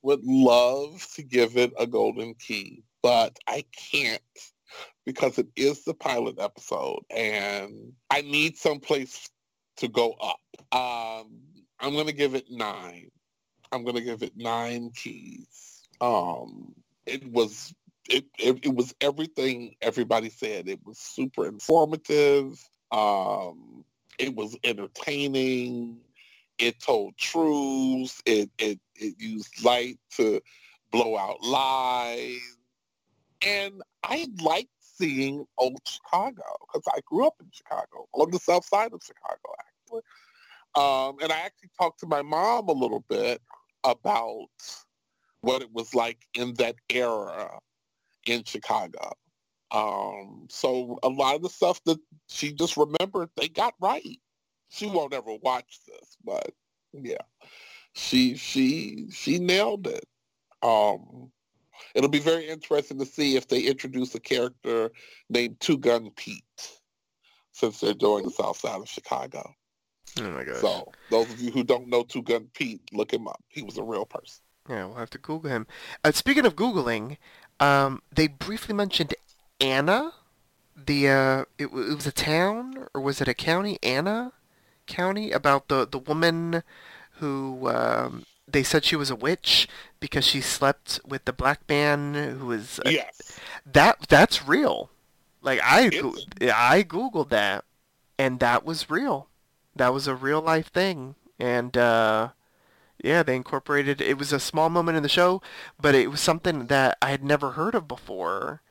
would love to give it a golden key, but I can't because it is the pilot episode and I need some place to go up. Um, I'm going to give it nine. I'm going to give it nine keys. Um, it was it, it, it was everything everybody said. It was super informative. Um, it was entertaining it told truths. It, it, it used light to blow out lies. And I liked seeing old Chicago because I grew up in Chicago, on the south side of Chicago, actually. Um, and I actually talked to my mom a little bit about what it was like in that era in Chicago. Um, so a lot of the stuff that she just remembered, they got right she won't ever watch this, but yeah, she she she nailed it. Um, it'll be very interesting to see if they introduce a character named Two Gun Pete, since they're doing the South Side of Chicago. Oh my god! So those of you who don't know Two Gun Pete, look him up. He was a real person. Yeah, we'll have to Google him. Uh, speaking of googling, um, they briefly mentioned Anna. The uh, it, it was a town or was it a county? Anna County about the the woman who um, they said she was a witch because she slept with the black man who was a, yes that that's real. Like I I googled that and that was real. That was a real life thing and uh, yeah, they incorporated it was a small moment in the show, but it was something that I had never heard of before.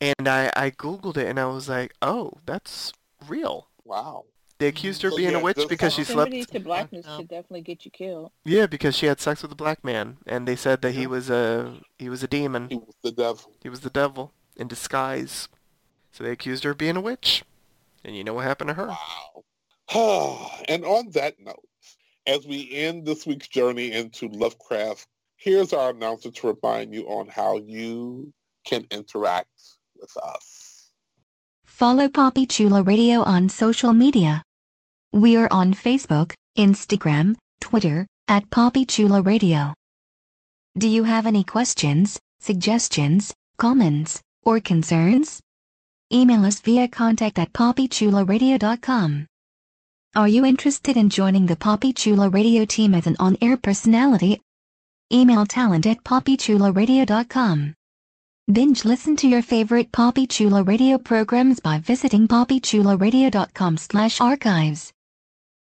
And I, I Googled it and I was like, oh, that's real. Wow. They accused her of being yeah, a witch because she slept. to blackness could definitely get you killed. Yeah, because she had sex with a black man, and they said that he was a he was a demon. He was the devil. He was the devil in disguise. So they accused her of being a witch, and you know what happened to her. Wow. and on that note, as we end this week's journey into Lovecraft, here's our announcer to remind you on how you can interact with us. Follow Papi Chulo Radio on social media. We are on Facebook, Instagram, Twitter, at Papi Chulo Radio. Do you have any questions, suggestions, comments, or concerns? Email us via contact at papichuloradio.com. Are you interested in joining the Papi Chulo Radio team as an on-air personality? Email talent at papichuloradio.com. Binge listen to your favorite Papi Chulo Radio programs by visiting papichuloradio.com slash archives.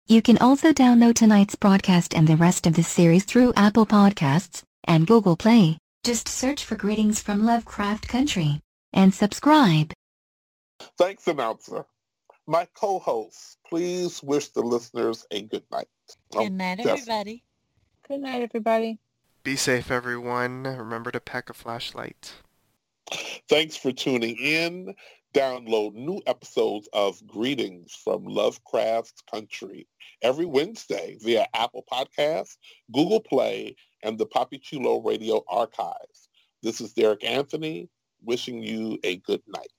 You can also download tonight's broadcast and the rest of the series through Apple Podcasts and Google Play. Just search for Greetings from Lovecraft Country and subscribe. Thanks, announcer. My co-host, please wish the listeners a good night. Good um, night, everybody. Good night, everybody. Be safe, everyone. Remember to pack a flashlight. Thanks for tuning in. Download new episodes of Greetings from Lovecraft Country every Wednesday via Apple Podcasts, Google Play, and the Papi Chulo Radio Archives. This is Derrick Anthony wishing you a good night.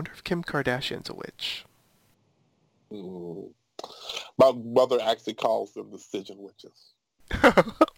Wonder if Kim Kardashian's a witch. Mm. My mother actually calls them the Stygian witches.